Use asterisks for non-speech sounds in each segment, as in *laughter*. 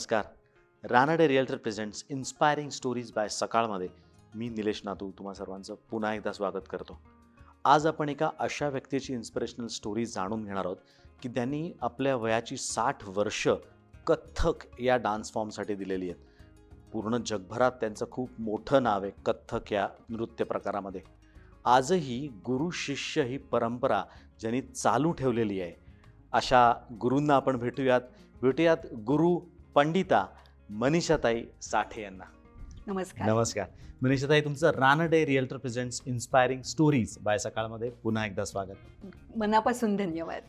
नमस्कार. Ranade realtor presents inspiring stories by सकाळमध्ये मी निलेश नातू तुम्हा सर्वांचं पुन्हा एकदा स्वागत करतो. आज आपण एका अशा व्यक्तीची इन्स्पिरेशनल स्टोरी जाणून घेणार आहोत की त्यांनी आपल्या वयाची साठ वर्ष कथ्थक या डान्स फॉर्मसाठी दिलेली आहेत. पूर्ण जगभरात त्यांचं खूप मोठं नाव आहे कथ्थक या नृत्य प्रकारामध्ये. आजही गुरु शिष्य ही परंपरा ज्यांनी चालू ठेवलेली आहे. अशा गुरूंना आपण भेटूयात. भेटूयात गुरु पंडिता मनीषाताई साठे यांना. नमस्कार. नमस्कार. मनीषाताई तुमचं Ranade realtor presents inspiring stories by सकाळमध्ये पुन्हा एकदा स्वागत. मनापासून धन्यवाद.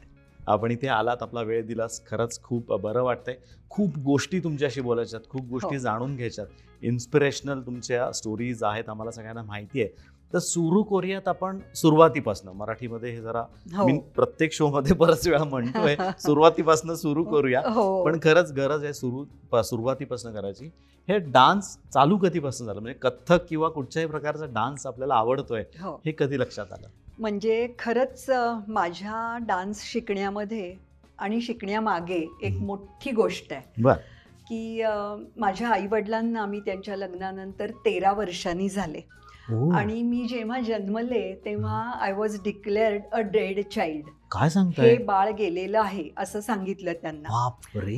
आपण इथे आलात आपला वेळ दिलास खरंच खूप बरं वाटतंय. खूप गोष्टी तुमच्याशी बोलायच्यात खूप गोष्टी हो. जाणून घ्यायच्यात. इन्स्पिरेशनल तुमच्या स्टोरीज आहेत आम्हाला सगळ्यांना माहिती आहे. तर सुरू करूयात आपण सुरुवातीपासून. मराठीमध्ये हे जरा हो. मी प्रत्येक शो मध्ये बऱ्याच वेळा म्हणतोय *laughs* सुरुवातीपासून सुरू करूया. हो. पण खरंच गरज आहे सुरू सुरुवातीपासून करायची. हे डान्स चालू कधीपासून झालं? म्हणजे कथ्थक किंवा कुठच्याही प्रकारचा डान्स आपल्याला आवडतोय हो. हे कधी लक्षात आलं? म्हणजे खरंच माझ्या डान्स शिकण्यामध्ये आणि शिकण्यामागे एक. मोठी गोष्ट आहे. बर. की माझ्या आईवडिलांना मी त्यांच्या लग्नानंतर तेरा वर्षांनी झाले. आणि मी जेव्हा जन्मले तेव्हा I was declared a dead child काय हे सांगताय बाळ गेलेलं आहे असं सांगितलं त्यांना.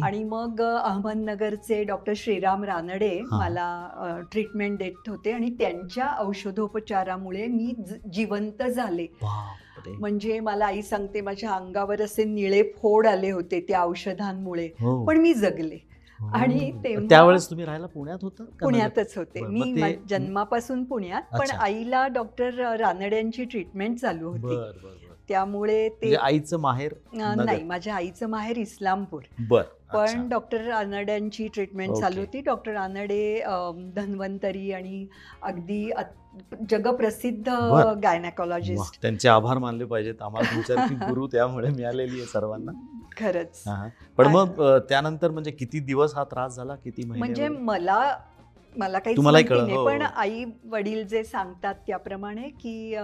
आणि मग अहमदनगरचे डॉक्टर श्रीराम रानडे हा. मला ट्रीटमेंट देत होते आणि त्यांच्या औषधोपचारामुळे मी जिवंत झाले. म्हणजे मला आई सांगते माझ्या अंगावर असे निळे फोड आले होते त्या औषधांमुळे. हो. पण मी जगले. हो. आणि तेव्हा- त्यावेळेस तुम्ही राहायला पुण्यात होता पुण्यातच होते मी जन्मापासून पुण्यात पण. आईला डॉक्टर रानड्यांची ट्रीटमेंट चालू? होती त्यामुळे ते म्हणजे आईचं माहेर. नाही माझ्या आईचं माहेर इस्लामपूर बर पण डॉक्टर रानड्यांची ट्रीटमेंट चालू. होती डॉक्टर रानडे धन्वंतरी आणि अगदी जगप्रसिद्ध. गायनाकॉलॉजिस्ट त्यांचे आभार मानले पाहिजेत आम्हाला *laughs* गुरु त्यामुळे मिळालेली आहे सर्वांना खरंच. पण मग त्यानंतर म्हणजे किती दिवस हा त्रास झाला किती महिने म्हणजे? मला मला काही हो, पण हो. आई वडील जे सांगतात त्याप्रमाणे की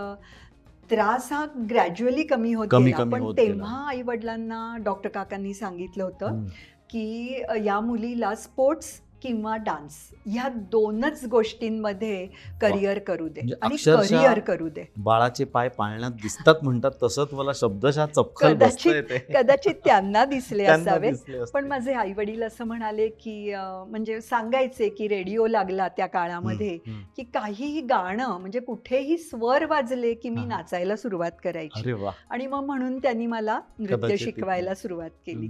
त्रास हा ग्रॅज्युअली कमी होत गेला पण. तेव्हा आई वडिलांना डॉक्टर काकांनी सांगितलं होतं. की या मुलीला स्पोर्ट्स किंवा डान्स ह्या दोनच गोष्टींमध्ये करिअर करू दे म्हणजे आणि करिअर करू दे बाळाचे पाय पाळण्यात दिसतात म्हणतात तसं मला शब्दशः चपखल कदाचित-. कदाचित त्यांना दिसले *laughs* असावे. पण माझे आई वडील असं म्हणाले की म्हणजे सांगायचे की रेडिओ लागला त्या काळामध्ये. की काहीही गाणं म्हणजे कुठेही स्वर वाजले की मी. नाचायला सुरुवात करायची आणि मग म्हणून त्यांनी मला नृत्य शिकवायला सुरुवात केली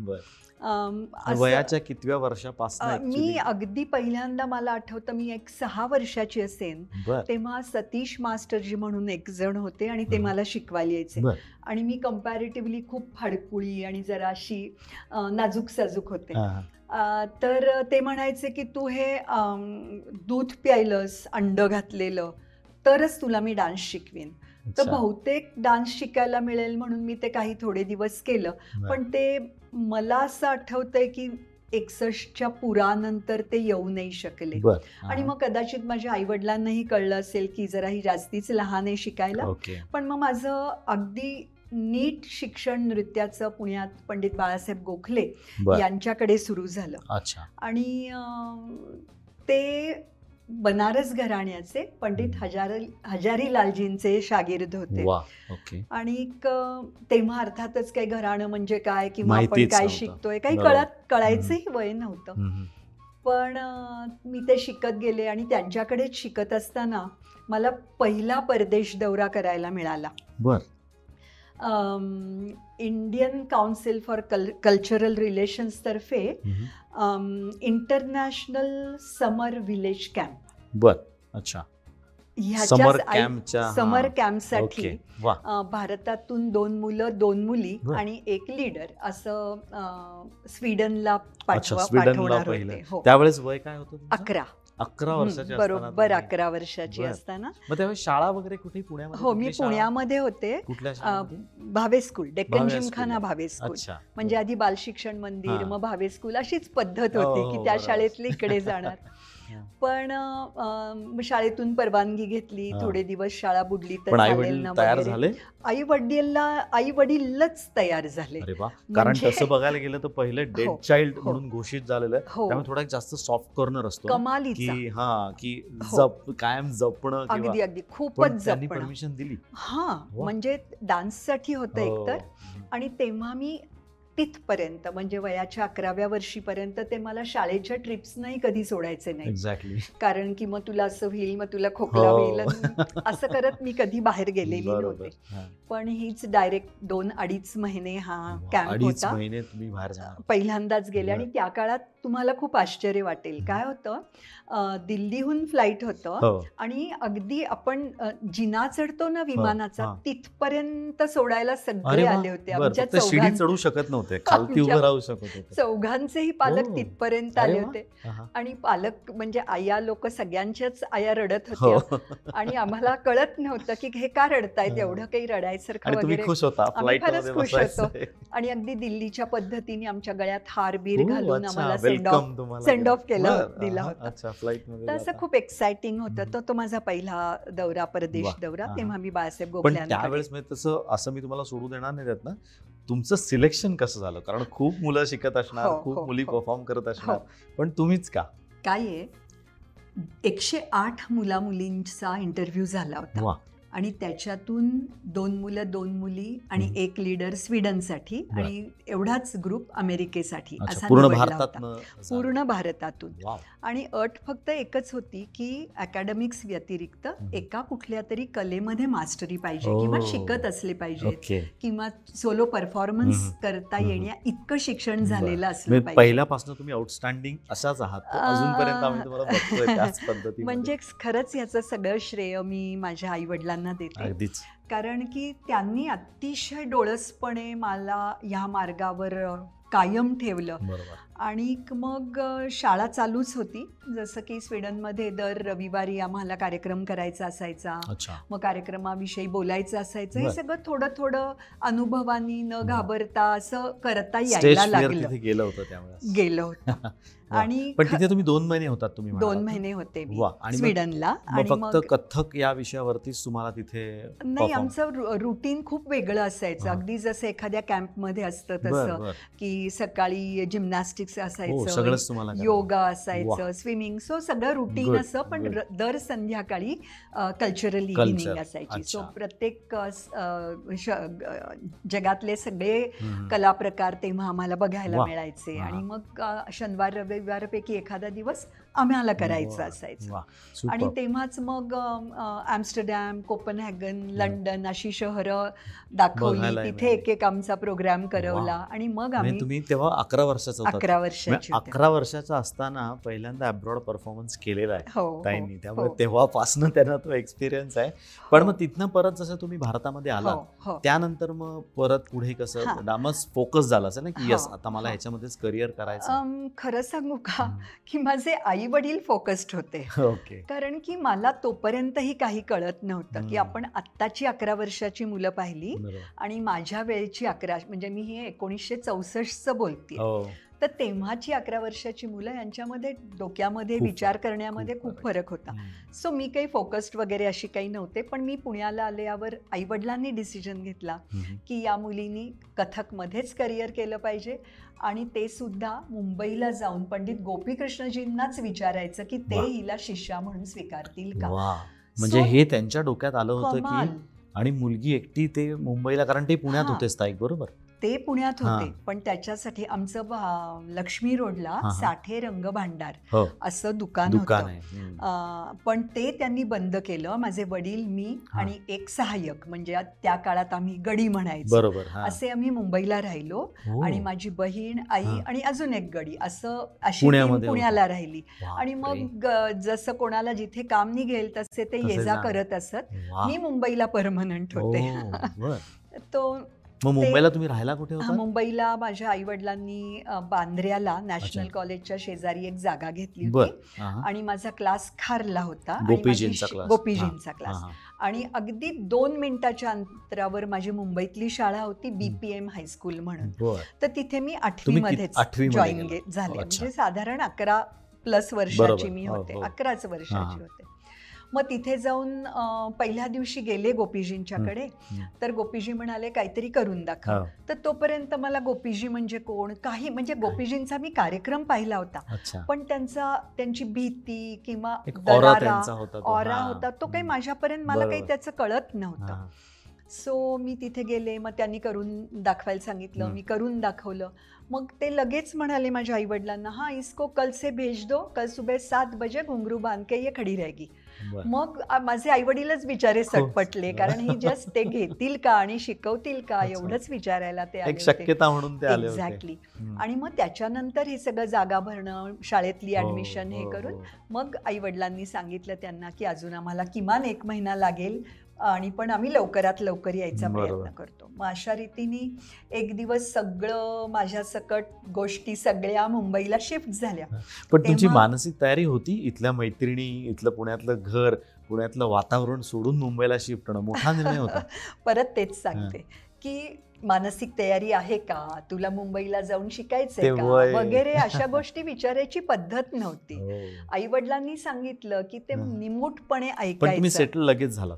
वयाच्या कितव्या वर्षापासून मी अगदी पहिल्यांदा मला आठवतं मी एक सहा वर्षाची असेन तेव्हा सतीश मास्टरजी म्हणून एक जण होते आणि ते. मला शिकवायला यायचे. आणि मी कम्पॅरेटिव्हली खूप हडकुळी आणि जरा अशी नाजूक साजूक होते तर ते म्हणायचे की तू हे दूध प्यायलंस अंड घातलेलं तरच तुला मी डान्स शिकवीन तर. बहुतेक डान्स शिकायला मिळेल म्हणून मी ते काही थोडे दिवस केलं. पण ते मला असं आठवतंय की एकसष्टच्या पुरानंतर ते येऊ नाही शकले. आणि मग कदाचित माझ्या आईवडिलांनाही कळलं असेल की जरा ही जास्तीच लहान आहे शिकायला. पण मग माझं अगदी नीट शिक्षण नृत्याचं पुण्यात पंडित बाळासाहेब गोखले यांच्याकडे सुरू झालं. आणि ते बनारस घराण्याचे पंडित हजार हजारी लालजींचे शागिर्द होते. आणि तेव्हा अर्थातच काही घराणं म्हणजे काय किंवा आपण काय. शिकतोय काही. कळत कळायचंही वय नव्हतं. पण मी ते शिकत गेले आणि त्यांच्याकडेच शिकत असताना मला पहिला परदेश दौरा करायला मिळाला. बर. इंडियन काउन्सिल फॉर कल कल्चरल रिलेशन्स तर्फे हम्म. इंटरनॅशनल समर विलेज कॅम्प बर अच्छा समर समर. कॅम्पसाठी भारतातून दोन मुलं दोन मुली. आणि एक लीडर असं स्वीडनला पाठवणार होते हो त्यावेळेस वय काय होतं? अकरा अकरा वर्षाचे बरोबर अकरा वर्षाची. असताना मग त्यावेळेस शाळा वगैरे कुठे पुण्यामध्ये हो मी? पुण्यामध्ये होते? भावे स्कूल डेक्कन जिमखाना. भावे स्कूल म्हणजे आधी बालशिक्षण मंदिर. मग भावे स्कूल अशीच पद्धत होती हो, की त्या. शाळेतले इकडे जाणार. *laughs* पण शाळेतून परवानगी घेतली. थोडे दिवस शाळा बुडली तर तयार. झाले? आई वडीलला आई वडीलच तयार झाले. कारण तसं बघायला गेलं तर पहिलं डेड हो, चाइल्ड हो. म्हणून घोषित झालेलं आहे. हो. त्यामुळे थोडा जास्त सॉफ्ट कॉर्नर असतो. कमालीचा. की हा की. जप कायम जपणं अगदी अगदी. खूपच जपणं. परमिशन दिली. हा. म्हणजे डान्ससाठी होतं. एकतर. आणि तेव्हा मी तिथपर्यंत म्हणजे वयाच्या अकराव्या वर्षीपर्यंत ते मला शाळेच्या ट्रिप्स नाही कधी सोडायचे नाही एक्झॅक्टली कारण की मग तुला असं होईल मग तुला खोकला हो. होईल आणि *laughs* असं करत मी कधी बाहेर गेलेली नव्हते. पण हीच डायरेक्ट दोन अडीच महिने हा कॅम्प होता महिने तुम्ही बाहेर जाणार पहिल्यांदाच गेले आणि. त्या काळात तुम्हाला खूप आश्चर्य वाटेल काय होतं दिल्लीहून फ्लाईट होतं हो आणि अगदी आपण जिना चढतो ना विमानाचा हा. तिथपर्यंत सोडायला सगळे आले होते आमच्या चढू शकत नव्हते चौघांचेही पालक हो. तिथपर्यंत आले. होते. आणि पालक म्हणजे आया लोक सगळ्यांच्याच आया रडत होत्या आणि आम्हाला कळत नव्हतं की हे का रडतायत. एवढं काही रडायसारखं वगैरे खुश होता आम्ही फारच खुश होतो. आणि अगदी दिल्लीच्या पद्धतीने आमच्या गळ्यात हार बीर घालून आम्हाला सेंड ऑफ तुम्हाला send केलं. दिला हा, होता. तर असं. खूप एक्साइटिंग होतं. तो तो माझा पहिला दौरा परदेश. दौरा हा, तेव्हा मी बाळासाहेब गोखल्यांकडे त्यावेळेस तसं असं मी तुम्हाला सोडू देणार नाही त्यात ना तुमचं सिलेक्शन कसं झालं कारण खूप मुलं शिकत असणार हो, खूप हो, मुली हो. परफॉर्म करत असणार पण तुम्हीच का काय आहे एकशे आठ मुला मुलींचा इंटरव्ह्यू झाला होता आणि त्याच्यातून दोन मुलं दोन मुली आणि. एक लीडर स्वीडनसाठी. आणि एवढाच ग्रुप अमेरिकेसाठी असा पूर्ण निवडला होता. पूर्ण भारतातून आणि अट फक्त एकच होती की अकॅडमिक्स व्यतिरिक्त एका कुठल्या तरी कलेमध्ये मास्टरी पाहिजे किंवा. शिकत असले पाहिजे किंवा सोलो परफॉर्मन्स. करता. येण्या इतकं शिक्षण. झालेलं असलं म्हणजे पाहिजे पहिल्यापासून तुम्ही आउटस्टँडिंग अशाच आहात *laughs* म्हणजे खरंच याचं सगळं श्रेय मी माझ्या आई वडिलांना देते. अगदीच. कारण की त्यांनी अतिशय डोळसपणे मला ह्या मार्गावर कायम ठेवलं. आणि मग शाळा चालूच होती. जसं की स्वीडनमध्ये दर रविवारी आम्हाला कार्यक्रम करायचा असायचा. अच्छा. मग कार्यक्रमाविषयी बोलायचं असायचं. हे. सगळं थोडं थोडं अनुभवानी न घाबरता असं करता यायला लागलं. गेलं होतं गेलं होतं. *laughs* आणि पण तिथे तुम्ही दोन महिने होतात तुम्ही दोन? महिने होते स्वीडनला. आणि फक्त कथ्थक या विषयावरतीच तुम्हाला तिथे नाही आमचं रुटीन खूप वेगळं असायचं. अगदी जसं एखाद्या कॅम्पमध्ये असतं तसं की सकाळी जिमनॅस्टिक्स हो असायचं करावं. योगा असायचं स्विमिंग सो सगळं रुटीन असं पण दर संध्याकाळी कल्चरल इव्हिनिंग असायची सो. प्रत्येक जगातले सगळे. कला प्रकार तेव्हा आम्हाला बघायला. मिळायचे हा. आणि मग शनिवार रविवारपैकी एखादा दिवस आम्हाला करायचं असायचं. आणि. तेव्हाच मग ॲम्स्टरडॅम कोपनहॅगन लंडन अशी शहरं दाखवली. तिथे. एक एक आमचा प्रोग्राम करवला. आणि मग म्हणजे आम्ही तुम्ही तेव्हा अकरा वर्षाचा अकरा वर्षाची म्हणजे. अकरा वर्षाचा असताना पहिल्यांदा अब्रॉड परफॉर्मन्स केलेला आहे हो हो, ताईंनी. त्यामुळे हो. तेव्हापासून त्यांना तो एक्सपिरियन्स आहे. पण मग तिथनं परत जसं तुम्ही भारतामध्ये आला त्यानंतर मग परत पुढे कसं. डामस फोकस झाला असेल ना की यस आता मला. ह्याच्यामध्येच करिअर करायचं खरं सांगू का की माझे आई वडील फोकस्ड होते कारण की मला तोपर्यंतही काही कळत नव्हतं की. आपण आत्ताची अकरा वर्षाची मुलं पाहिली आणि माझ्या वेळची अकरा म्हणजे मी हे एकोणीसशे चौसष्टचं बोलते हो तर तेव्हाची अकरा वर्षाची मुलं यांच्यामध्ये डोक्यामध्ये विचार करण्यामध्ये खूप फरक. होता. सो मी काही फोकस्ड वगैरे अशी काही नव्हते पण मी पुण्याला आल्यावर आईवडिलांनी डिसिजन घेतला. की या मुलीनी कथकमध्येच करिअर केलं पाहिजे आणि ते सुद्धा मुंबईला जाऊन पंडित गोपीकृष्णजींनाच विचारायचं की ते. हिला शिष्या म्हणून स्वीकारतील का म्हणजे हे त्यांच्या डोक्यात आलं होतं की आणि मुलगी एकटी ते मुंबईला कारण ते पुण्यात. होते स्थायिक बरोबर ते पुण्यात होते हा. पण त्याच्यासाठी आमचं लक्ष्मी रोडला हा, हा. साठे रंग भांडार हो असं दुकान होतं पण ते त्यांनी बंद केलं माझे वडील मी हा. आणि एक सहाय्यक म्हणजे त्या काळात आम्ही गडी म्हणायचो हा असे आम्ही मुंबईला राहिलो हो. आणि माझी बहीण आई हा. आणि अजून एक गडी असं अशी पुण्याला राहिली. आणि मग जसं कोणाला जिथे काम निघेल तसे ते ये जा. करत असत. मी मुंबईला परमनंट होते बर. *laughs* तो मग मुंबईला तुम्ही राहायला कुठे होता मुंबईला माझ्या आई वडिलांनी बांद्र्याला नॅशनल. कॉलेजच्या शेजारी एक जागा घेतली होती. आणि माझा क्लास खारला होता गोपीजींचा. गोपीजींचा क्लास. आणि अगदी दोन मिनिटाच्या अंतरावर माझी मुंबईतली शाळा होती बीपीएम हायस्कूल म्हणून तर तिथे मी आठवीमध्येच जॉईन. झाले. म्हणजे साधारण अकरा प्लस वर्षाची. मी हो, होते हो. अकराच. वर्षाची होते मग तिथे जाऊन पहिल्या दिवशी गेले गोपीजींच्याकडे. तर गोपीजी म्हणाले काहीतरी करून दाखव हो. तर तोपर्यंत मला गोपीजी म्हणजे कोण काही म्हणजे गोपीजींचा मी कार्यक्रम पाहिला होता पण त्यांचा त्यांची भीती किंवा ऑरा होता तो. काही. माझ्यापर्यंत मला काही. त्याचं कळत नव्हतं. सो मी तिथे गेले मग त्यांनी करून दाखवायला सांगितलं. मी करून दाखवलं मग ते लगेच म्हणाले माझ्या आई वडिलांना हा इसको कल से भेज दो कल सुबह सात बजे घुंगरू बांध के ये खडी रहेगी. मग माझे आई वडीलच बिचारे हो. सटपटले कारण ही जस्ट ते घेतील का आणि शिकवतील का. एवढंच विचारायला ते एक शक्यता म्हणून ते आले होते एक्झॅक्टली. आणि मग त्याच्यानंतर हे सगळं जागा भरणं शाळेतली हो, ऍडमिशन हे हो, करून हो. मग आई वडिलांनी सांगितलं त्यांना की अजून आम्हाला किमान एक महिना लागेल आणि पण आम्ही लवकरात लवकर यायचा. प्रयत्न करतो. मग अशा रीतीने एक दिवस सगळं माझ्या सकट गोष्टी सगळ्या मुंबईला शिफ्ट झाल्या. पण तुमची मानसिक तयारी होती? इथल्या मैत्रिणी इथलं पुण्यातलं घर पुण्यातलं वातावरण सोडून मुंबईला शिफ्ट होणं मोठा निर्णय होता. *laughs* परत तेच सांगते की मानसिक तयारी आहे का? तुला मुंबईला जाऊन शिकायचंय का. वगैरे अशा *laughs* गोष्टी विचारायची पद्धत नव्हती. हो. आई वडिलांनी सांगितलं की ते. निमूटपणे ऐकायचं. सेटल लगेच झाला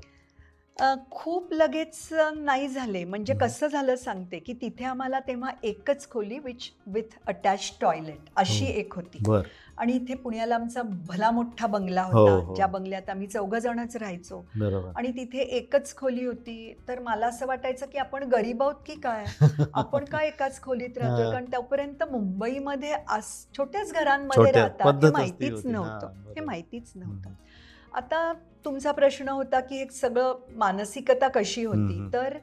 खूप लगेच नाही झाले म्हणजे. कसं झालं सांगते की तिथे आम्हाला तेव्हा एकच खोली विच विथ अटॅच टॉयलेट अशी हो. एक होती आणि इथे पुण्याला आमचा भला मोठा बंगला हो, होता हो. ज्या बंगल्यात आम्ही चौघ जणच राहायचो आणि तिथे एकच खोली होती तर मला असं वाटायचं की आपण गरीब आहोत की काय *laughs* आपण काय एकाच खोलीत राहतोय हा. कारण तोपर्यंत मुंबईमध्ये छोट्याच घरांमध्ये राहतात हे माहितीच होती. नव्हतं हे. माहितीच नव्हतं. आता तुमचा प्रश्न होता की एक सगळं मानसिकता कशी होती. तर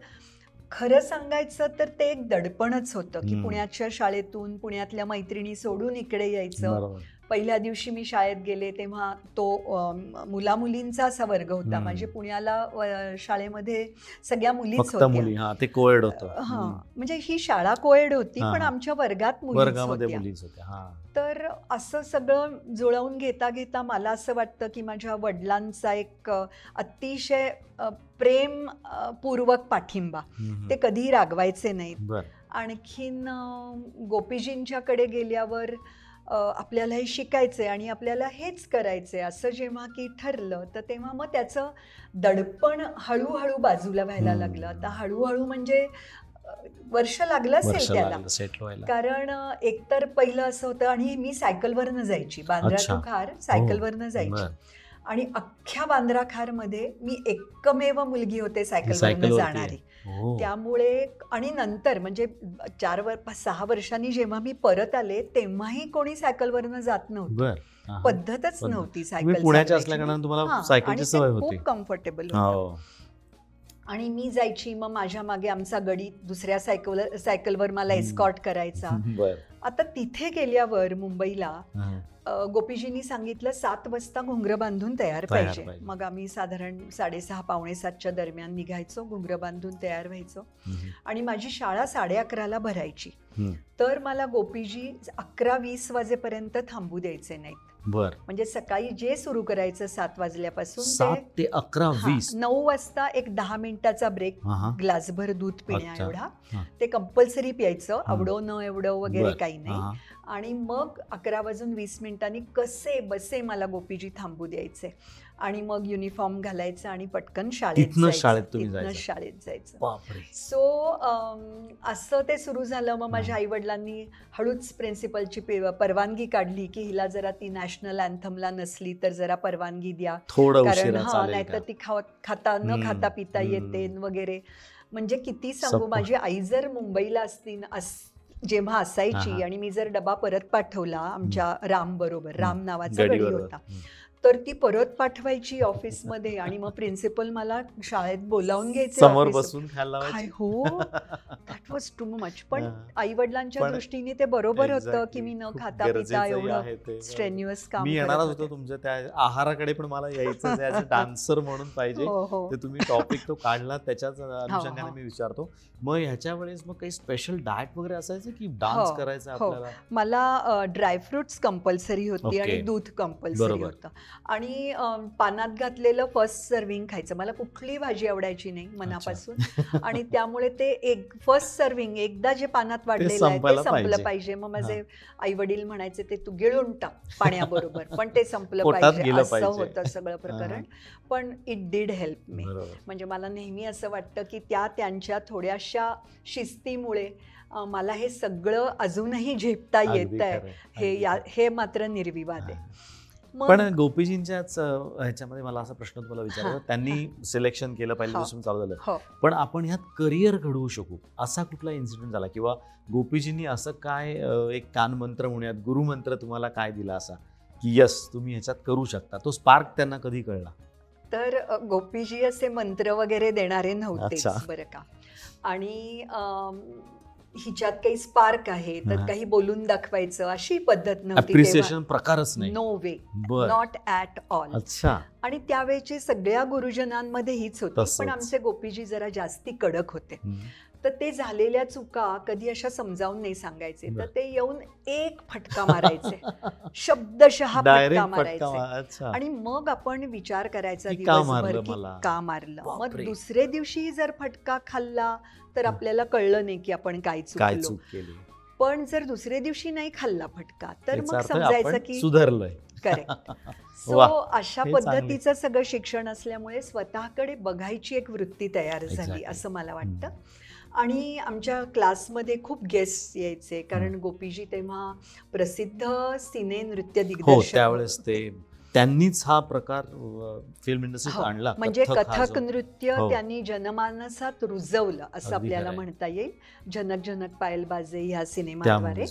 खरं सांगायचं तर ते एक दडपणच होतं की. पुण्याच्या शाळेतून पुण्यातल्या मैत्रिणी सोडून इकडे यायचं पहिल्या दिवशी मी शाळेत गेले तेव्हा तो मुलामुलींचा असा वर्ग होता. म्हणजे पुण्याला शाळेमध्ये सगळ्या मुलीच होत्या. मुली हा ते कोएड होतं. हा. म्हणजे ही शाळा कोएड होती. पण आमच्या वर्गात मुलीच वर्गामध्ये होत्या. हा. तर असं सगळं जुळवून घेता घेता मला असं वाटतं की माझ्या वडिलांचा एक अतिशय अ, प्रेम अ, पूर्वक पाठिंबा. ते कधीही रागवायचे नाहीत. आणखीन गोपीजींच्याकडे गेल्यावर अ, आपल्याला हे शिकायचंय आणि आपल्याला हेच करायचंय असं जेव्हा की ठरलं तर तेव्हा मग त्याचं दडपण हळूहळू बाजूला व्हायला. लागलं आता हळूहळू म्हणजे वर्ष लागलं असेल त्याला कारण एकतर पहिलं असं होतं आणि मी सायकलवरनं जायची बांद्रा. टू खार सायकलवरनं जायची. आणि अख्ख्या बांद्रा खारमध्ये मी एकमेव मुलगी होते सायकलवरनं जाणारी हो. त्यामुळे आणि नंतर म्हणजे चार वर सहा वर्षांनी जेव्हा मी परत आले तेव्हाही कोणी सायकलवरनं जात नव्हतं हा. पद्धतच पद्धत. नव्हती सायकल पुण्याच्या चालवायची. असल्या तुम्हाला हां, सायकलची सवय होती खूप कम्फर्टेबल हो आणि मी जायची मग माझ्या मागे आमचा गडी दुसऱ्या सायकल सायकलवर मला. एस्कॉट करायचा आता तिथे गेल्यावर मुंबईला गोपीजींनी सांगितलं सात वाजता घुंगरं बांधून तयार पाहिजे. मग आम्ही साधारण साडेसहा पावणे सातच्या दरम्यान निघायचो घुंगरं बांधून तयार व्हायचो. आणि माझी शाळा साडे अकराला भरायची. तर मला गोपीजी अकरा वीस वाजेपर्यंत थांबू द्यायचे नाहीत बर म्हणजे सकाळी जे सुरू करायचं सात वाजल्यापासून सात ते अकरा वीस नऊ वाजता एक दहा मिनिटाचा ब्रेक. ग्लासभर दूध पिण्या. एवढा. ते कंपल्सरी प्यायचं आवडो न एवढं वगैरे. काही नाही आणि मग अकरा वाजून वीस मिनिटांनी कसे बसे मला गोपीजी थांबू द्यायचे आणि मग युनिफॉर्म घालायचं आणि पटकन शाळेत. शाळेत. शाळेत जायचं सो असं ते सुरू झालं मग माझ्या आई वडिलांनी हळूच प्रिन्सिपलची परवानगी काढली की हिला जरा ती नॅशनल अँथमला नसली तर जरा परवानगी द्या थोडं कारण हा नाहीतर? ती खाता न खाता पिता. येते वगैरे म्हणजे किती सांगू. माझी आई जर मुंबईला असती जेव्हा असायची. आणि मी जर डबा परत पाठवला आमच्या राम बरोबर राम नावाचा गडी होता तर ती परत पाठवायची ऑफिसमध्ये आणि मग प्रिन्सिपल मला शाळेत बोलावून घ्यायचे समोर बसून? हो दॅट वॉज टू मच पण. आई वडिलांच्या दृष्टीने ते बरोबर होतं. की मी न खाता पिता एवढं. स्ट्रेन्युअस काम मी येणारच होते. तुमच्या त्या आहाराकडे पण मला यायचं डान्सर म्हणून पाहिजे हो हो ते तुम्ही टॉपिक तो काढला त्याच्याच अनुषंगाने हो. मी विचारतो मग ह्याच्या वेळेस मग काही स्पेशल डाएट वगैरे असायचं की डान्स करायचा. आपल्याला मला ड्रायफ्रुट्स कंपल्सरी होती. आणि दूध कंपल्सरी. होतं आणि पानात घातलेलं फर्स्ट सर्विंग खायचं. मला कुठली भाजी आवडायची नाही मनापासून. *laughs* आणि त्यामुळे ते एक फर्स्ट सर्विंग एकदा जे पानात वाढलेलं आहे ते संपलं पाहिजे. मग माझे आई वडील म्हणायचे ते तू गिळून टाक पाण्याबरोबर. *laughs* पण ते संपलं पाहिजे. असं. होतं सगळं प्रकरण. पण इट डीड हेल्प मी म्हणजे मला नेहमी असं वाटतं की त्या त्यांच्या थोड्याशा शिस्तीमुळे मला हे सगळं अजूनही झेपता येत आहे. हे या. हे मात्र निर्विवाद आहे. पण गोपीजींच्याच ह्याच्यामध्ये मला असा प्रश्न तुम्हाला विचारायचा हा. त्यांनी सिलेक्शन केलं हा. पहिल्यापासून चालू झालं. हो. पण आपण ह्यात करिअर घडवू शकू असा कुठला इन्सिडेंट झाला? किंवा गोपीजींनी असं काय एक कानमंत्र म्हणूयात गुरुमंत्र तुम्हाला काय दिला असा? की यस तुम्ही ह्याच्यात करू शकता. तो स्पार्क त्यांना कधी कळला? तर गोपीजी असे मंत्र वगैरे देणारे नव्हतेच अच्छा. बरं का. आणि हिच्यात काही स्पार्क आहे तर. काही बोलून दाखवायचं अशी पद्धत नव्हती प्रकारच नाही no way not at all अच्छा आणि त्यावेळेचे सगळ्या गुरुजनांमध्ये हीच होती. पण आमचे गोपीजी जरा जास्ती कडक होते. तर ते झालेल्या चुका कधी अशा समजावून नाही सांगायचे तर. ते येऊन एक फटका मारायचे *laughs* शब्दशः फटका मारायचे आणि मग आपण विचार करायचा दिवसभर मारलं की? का मारलं मग. दुसरे दिवशी जर फटका खाल्ला तर आपल्याला कळलं नाही की आपण काय काय चुकलो चूक केली. पण जर दुसऱ्या दिवशी नाही खाल्ला फटका तर मग समजायचं की सुधारलोय. करेक्ट सो *laughs* अशा हे. पद्धतीचं सगळं शिक्षण असल्यामुळे स्वतःकडे बघायची एक वृत्ती तयार झाली. असं मला वाटतं. आणि आमच्या क्लासमध्ये खूप गेस्ट यायचे कारण. गोपीजी तेव्हा प्रसिद्ध सिने नृत्य हो दिग्दर्शक त्यावेळेस ते त्यांनीच हा प्रकार फिल्म इंडस्ट्रीत हो, आणला म्हणजे कथक नृत्य हो. त्यांनी जनमानसात रुजवलं असं आपल्याला. म्हणता येईल जनक जनक पायल बाजे ह्या सिनेमाद्वारे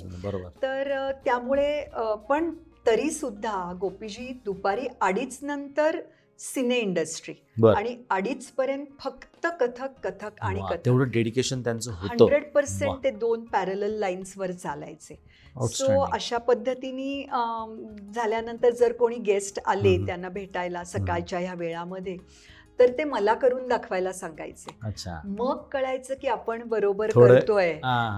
तर त्यामुळे पण तरी सुद्धा गोपीजी दुपारी अडीच नंतर सिने इंडस्ट्री आणि अडीच पर्यंत फक्त कथक कथक आणि कथक तेवढं डेडिकेशन त्यांचं होतं हंड्रेड. पर्सेंट ते दोन पॅरल लाईन्सवर चालायचे सो. अशा पद्धतीने झाल्यानंतर जर कोणी गेस्ट आले. त्यांना भेटायला सकाळच्या ह्या वेळामध्ये तर ते मला करून दाखवायला सांगायचे मग कळायचं की आपण बरोबर करतोय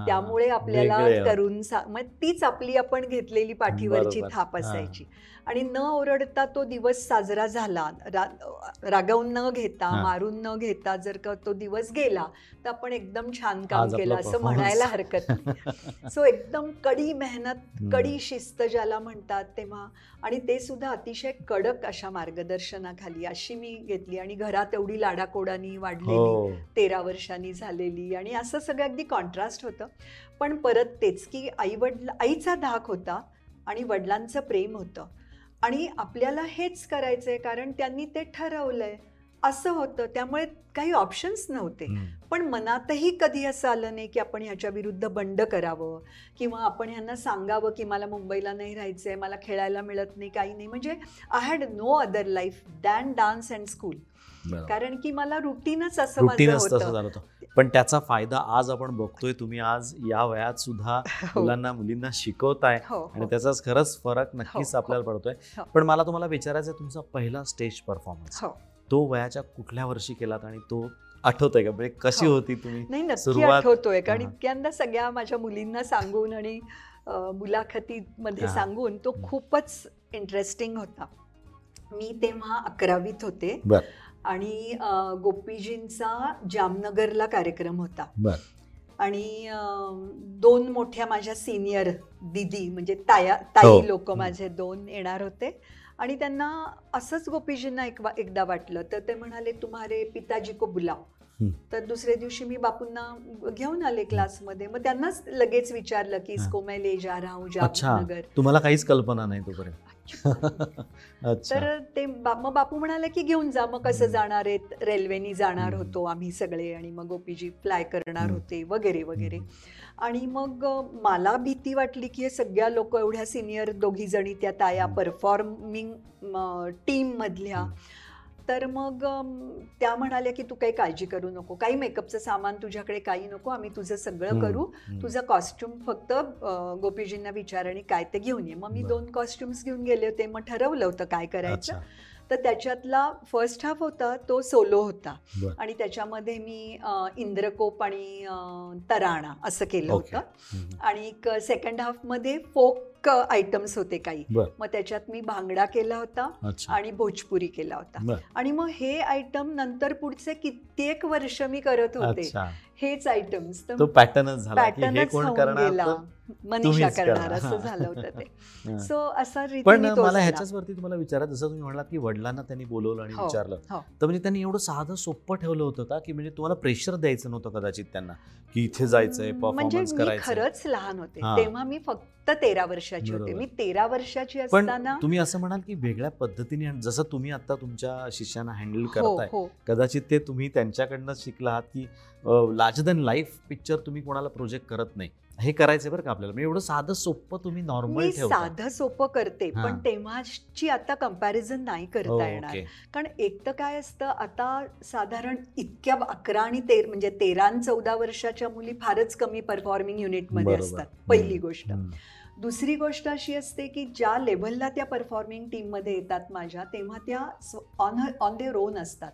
त्यामुळे आपल्याला. करून मग तीच आपली आपण घेतलेली पाठीवरची. थाप. असायची आणि न ओरडता तो दिवस साजरा झाला. रा- रागावून न घेता. मारून न घेता जर का तो दिवस गेला तर आपण एकदम छान काम केलं असं. म्हणायला हरकत नाही. *laughs* सो एकदम कडी मेहनत. कडी शिस्त ज्याला म्हणतात तेव्हा. आणि ते सुद्धा अतिशय कडक अशा मार्गदर्शनाखाली अशी मी घेतली. आणि घरात एवढी लाडाकोडानी वाढलेली हो. तेरा वर्षांनी झालेली. आणि असं सगळं अगदी कॉन्ट्रास्ट होतं. पण परत तेच की आई वडील आईचा धाक होता आणि वडिलांचं प्रेम होतं. आणि आपल्याला हेच करायचंय कारण त्यांनी ते ठरवलंय. असं होतं. त्यामुळे काही ऑप्शन्स नव्हते. पण मनातही कधी असं आलं नाही की आपण ह्याच्या विरुद्ध बंड करावं? किंवा आपण ह्यांना सांगावं की मला मुंबईला नाही राहायचंय मला खेळायला मिळत नाही काही नाही. म्हणजे I had no other life than dance and school. कारण की मला रुटीनच असं माझं होतं. पण त्याचा फायदा आज आपण बघतोय तुम्ही आज या वयात सुद्धा *laughs* हो, मुलांना मुलींना शिकवताय हो, आणि हो. त्याचाच खरंच फरक नक्कीच आपल्याला पडतोय. पण मला तुम्हाला विचारायचं तुमचा पहिला स्टेज परफॉर्मन्स. तो वयाच्या कुठल्या वर्षी केलात आणि तो आठवतोय का म्हणजे कशी. होती तुम्ही नाही नक्की सुरुवात- आठवतोय कारण. इतक्यांदा सगळ्या माझ्या मुलींना सांगून आणि मुलाखतीमध्ये. सांगून तो. खूपच इंटरेस्टिंग होता मी तेव्हा अकरावीत होते बर. आणि गोपीजींचा जामनगरला कार्यक्रम होता. आणि दोन मोठ्या माझ्या सिनियर दिदी म्हणजे ताया ताई हो. लोक. माझे दोन येणार होते आणि त्यांना असंच गोपीजींना एक एकदा वाटलं तर ते म्हणाले तुम्हारे पिताजी को बुलाव. तर दुसऱ्या दिवशी मी बापूंना घेऊन आले क्लासमध्ये मग त्यांनाच लगेच विचारलं की. इसको मैं ले जा रहा हूँ जामनगर तुम्हाला काहीच कल्पना नाही तोपर्यंत *laughs* तर ते बा- मग बापू म्हणाले की घेऊन जा मग कसं. जाणार आहेत रेल्वेनी जाणार. होतो आम्ही सगळे आणि मग गोपीजी फ्लाय करणार. होते वगैरे वगैरे. आणि मग मला भीती वाटली की हे सगळ्या लोक एवढ्या सिनियर दोघी जणी त्या ताया. परफॉर्मिंग टीम मधल्या. तर मग त्या म्हणाल्या की तू काही काळजी करू नको काही मेकअपचं सामान तुझ्याकडे काही नको आम्ही तुझं सगळं. करू. तुझा कॉस्ट्युम फक्त गोपीजींना विचार आणि काय ते घेऊन ये मग मी. दोन कॉस्ट्युम्स घेऊन गेले होते मग ठरवलं होतं काय करायचं तर त्याच्यातला फर्स्ट हाफ होता तो सोलो होता. आणि त्याच्यामध्ये मी इंद्रकोप आणि तराणा असं केलं. होतं. आणि सेकंड हाफमध्ये फोक आयटम्स होते काही. मग त्याच्यात मी भांगडा केला होता आणि भोजपुरी केला होता. आणि मग हे आयटम नंतर पुढचे कित्येक वर्ष मी करत होते हेच आयटम्स तो पॅटर्नच पॅटर्नच तर मनिषा. करणार असं. झालं होतं ते. सो असा पण मला. ह्याच्याच वरती तुम्हाला विचारा जसं तुम्ही म्हणालात की वडिलांना त्यांनी बोलवलं आणि हो, विचारलं हो. तर म्हणजे त्यांनी एवढं साधं सोपं ठेवलं होतं का की म्हणजे तुम्हाला प्रेशर द्यायचं नव्हतं कदाचित त्यांना की इथे जायचंय म्हणजे मी खरंच लहान होते. तेव्हा मी फक्त तेरा वर्षाची होते. मी तेरा वर्षाची असताना तुम्ही असं म्हणाल की वेगळ्या पद्धतीने जसं तुम्ही आता तुमच्या शिष्यांना हँडल हो करताय हो कदाचित ते तुम्ही त्यांच्याकडनं शिकला आहात की लार्जर दॅन लाईफ पिक्चर तुम्ही कोणाला प्रोजेक्ट करत नाही हे करायचं बरं का आपल्याला म्हणजे एवढं साधं सोपं तुम्ही नॉर्मल साधं सोपं करते हा. पण तेव्हाची आता कंपॅरिझन नाही करता येणार ओके कारण एक तर काय असतं आता साधारण इतक्या अकरा आणि तेर म्हणजे तेरा आणि चौदा वर्षाच्या मुली फारच कमी परफॉर्मिंग युनिटमध्ये. असतात पहिली. गोष्ट. दुसरी गोष्ट अशी असते की ज्या लेव्हलला त्या परफॉर्मिंग टीममध्ये येतात माझ्या तेव्हा त्या ऑन ऑन देअर ओन असतात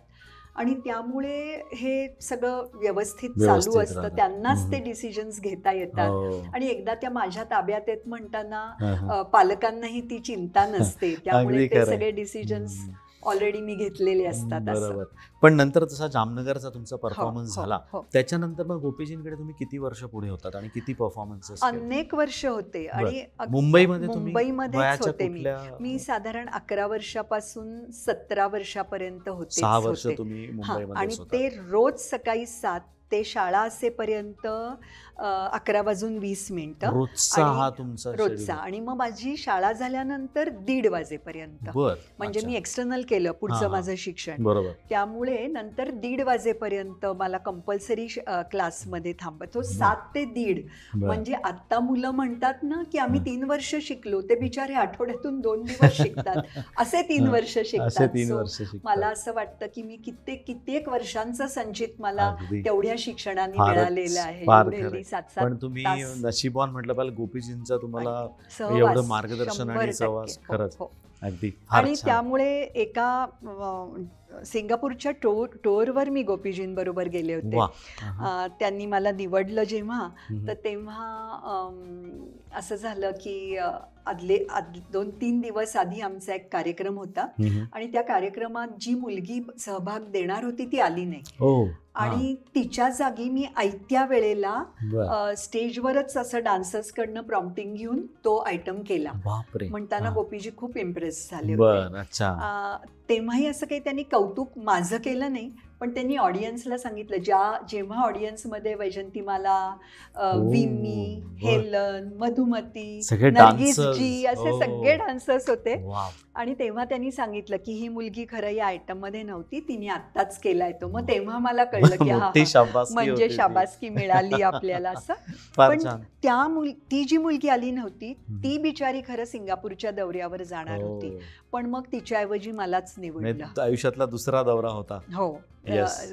आणि त्यामुळे हे सगळं व्यवस्थित चालू असतं. त्यांनाच ते. डिसिजन्स घेता येतात हो. आणि एकदा त्या माझ्या ताब्यात येत म्हणताना पालकांनाही ती चिंता नसते *laughs* त्यामुळे ते. सगळे डिसिजन्स. ऑलरेडी मी घेतलेले असतात असं. बरोबर पण नंतर जसा जामनगरचा तुमचा परफॉर्मन्स हो, झाला हो. त्याच्यानंतर मग गोपीजींकडे तुम्ही किती वर्ष पुढे होतात आणि किती परफॉर्मन्सेस अनेक वर्ष होते आणि मुंबईमध्ये मुंबईमध्येच होते मी मी साधारण अकरा वर्षापासून सतरा वर्षापर्यंत होते सहा वर्ष. तुम्ही हा, आणि ते रोज सकाळी सात ते शाळा असेपर्यंत अकरा वाजून वीस मिनिटं रोजचा आणि हा तुमचा रोजचा schedule. आणि मग माझी शाळा झाल्यानंतर दीड वाजेपर्यंत म्हणजे. मी एक्सटर्नल केलं पुढचं. माझं शिक्षण त्यामुळे नंतर दीड वाजेपर्यंत मला कंपल्सरी क्लासमध्ये थांबत हो सात ते दीड. म्हणजे आता मुलं म्हणतात ना की आम्ही. तीन वर्ष शिकलो ते बिचारे आठवड्यातून दोन दिवस शिकतात असे तीन. वर्ष शिकतात. मला असं वाटतं की मी कित्येक कित्येक वर्षांचा संचित मला. तेवढ्या शिक्षणाने मिळालेलं आहे हल्ली सात पण सात तुम्ही म्हटलं पाहिजे गोपीजींचा तुम्हाला एवढं मार्गदर्शन आणि. सहवास हो, खरंच. हो. अगदी आणि. त्यामुळे एका सिंगापूरच्या टूर टूरवर मी गोपीजींबरोबर गेले होते त्यांनी मला निवडलं जेव्हा. तर तेव्हा असं झालं की आदले आद दोन तीन दिवस आधी आमचा एक कार्यक्रम होता. आणि त्या कार्यक्रमात जी मुलगी सहभाग देणार होती ती आली नाही हा. आणि तिच्या जागी मी आयत्या वेळेला स्टेजवरच असं डान्सर्सकडनं प्रॉम्प्टिंग घेऊन तो आयटम केला. म्हणताना. गोपीजी खूप इम्प्रेस झाले होते. तेव्हाही असं काही त्यांनी कौतुक माझं केलं नाही. पण त्यांनी ऑडियन्सला सांगितलं ज्या जेव्हा ऑडियन्समध्ये वैजंतीमाला ओ, विमी. हेलन मधुमती. जी असे ओ. सगळे डान्सर्स होते आणि तेव्हा त्यांनी सांगितलं की ही मुलगी खरं या आयटममध्ये नव्हती तिने आत्ताच केलाय तो मग तेव्हा मला कळलं की हा, हा म्हणजे. शाबासकी मिळाली आपल्याला असं *laughs* पण त्या मुल ती जी मुलगी आली नव्हती. ती बिचारी खरं सिंगापूरच्या दौऱ्यावर जाणार हो. होती पण मग तिच्याऐवजी मलाच निवडलं म्हणजे आयुष्यातला दुसरा दौरा होता हो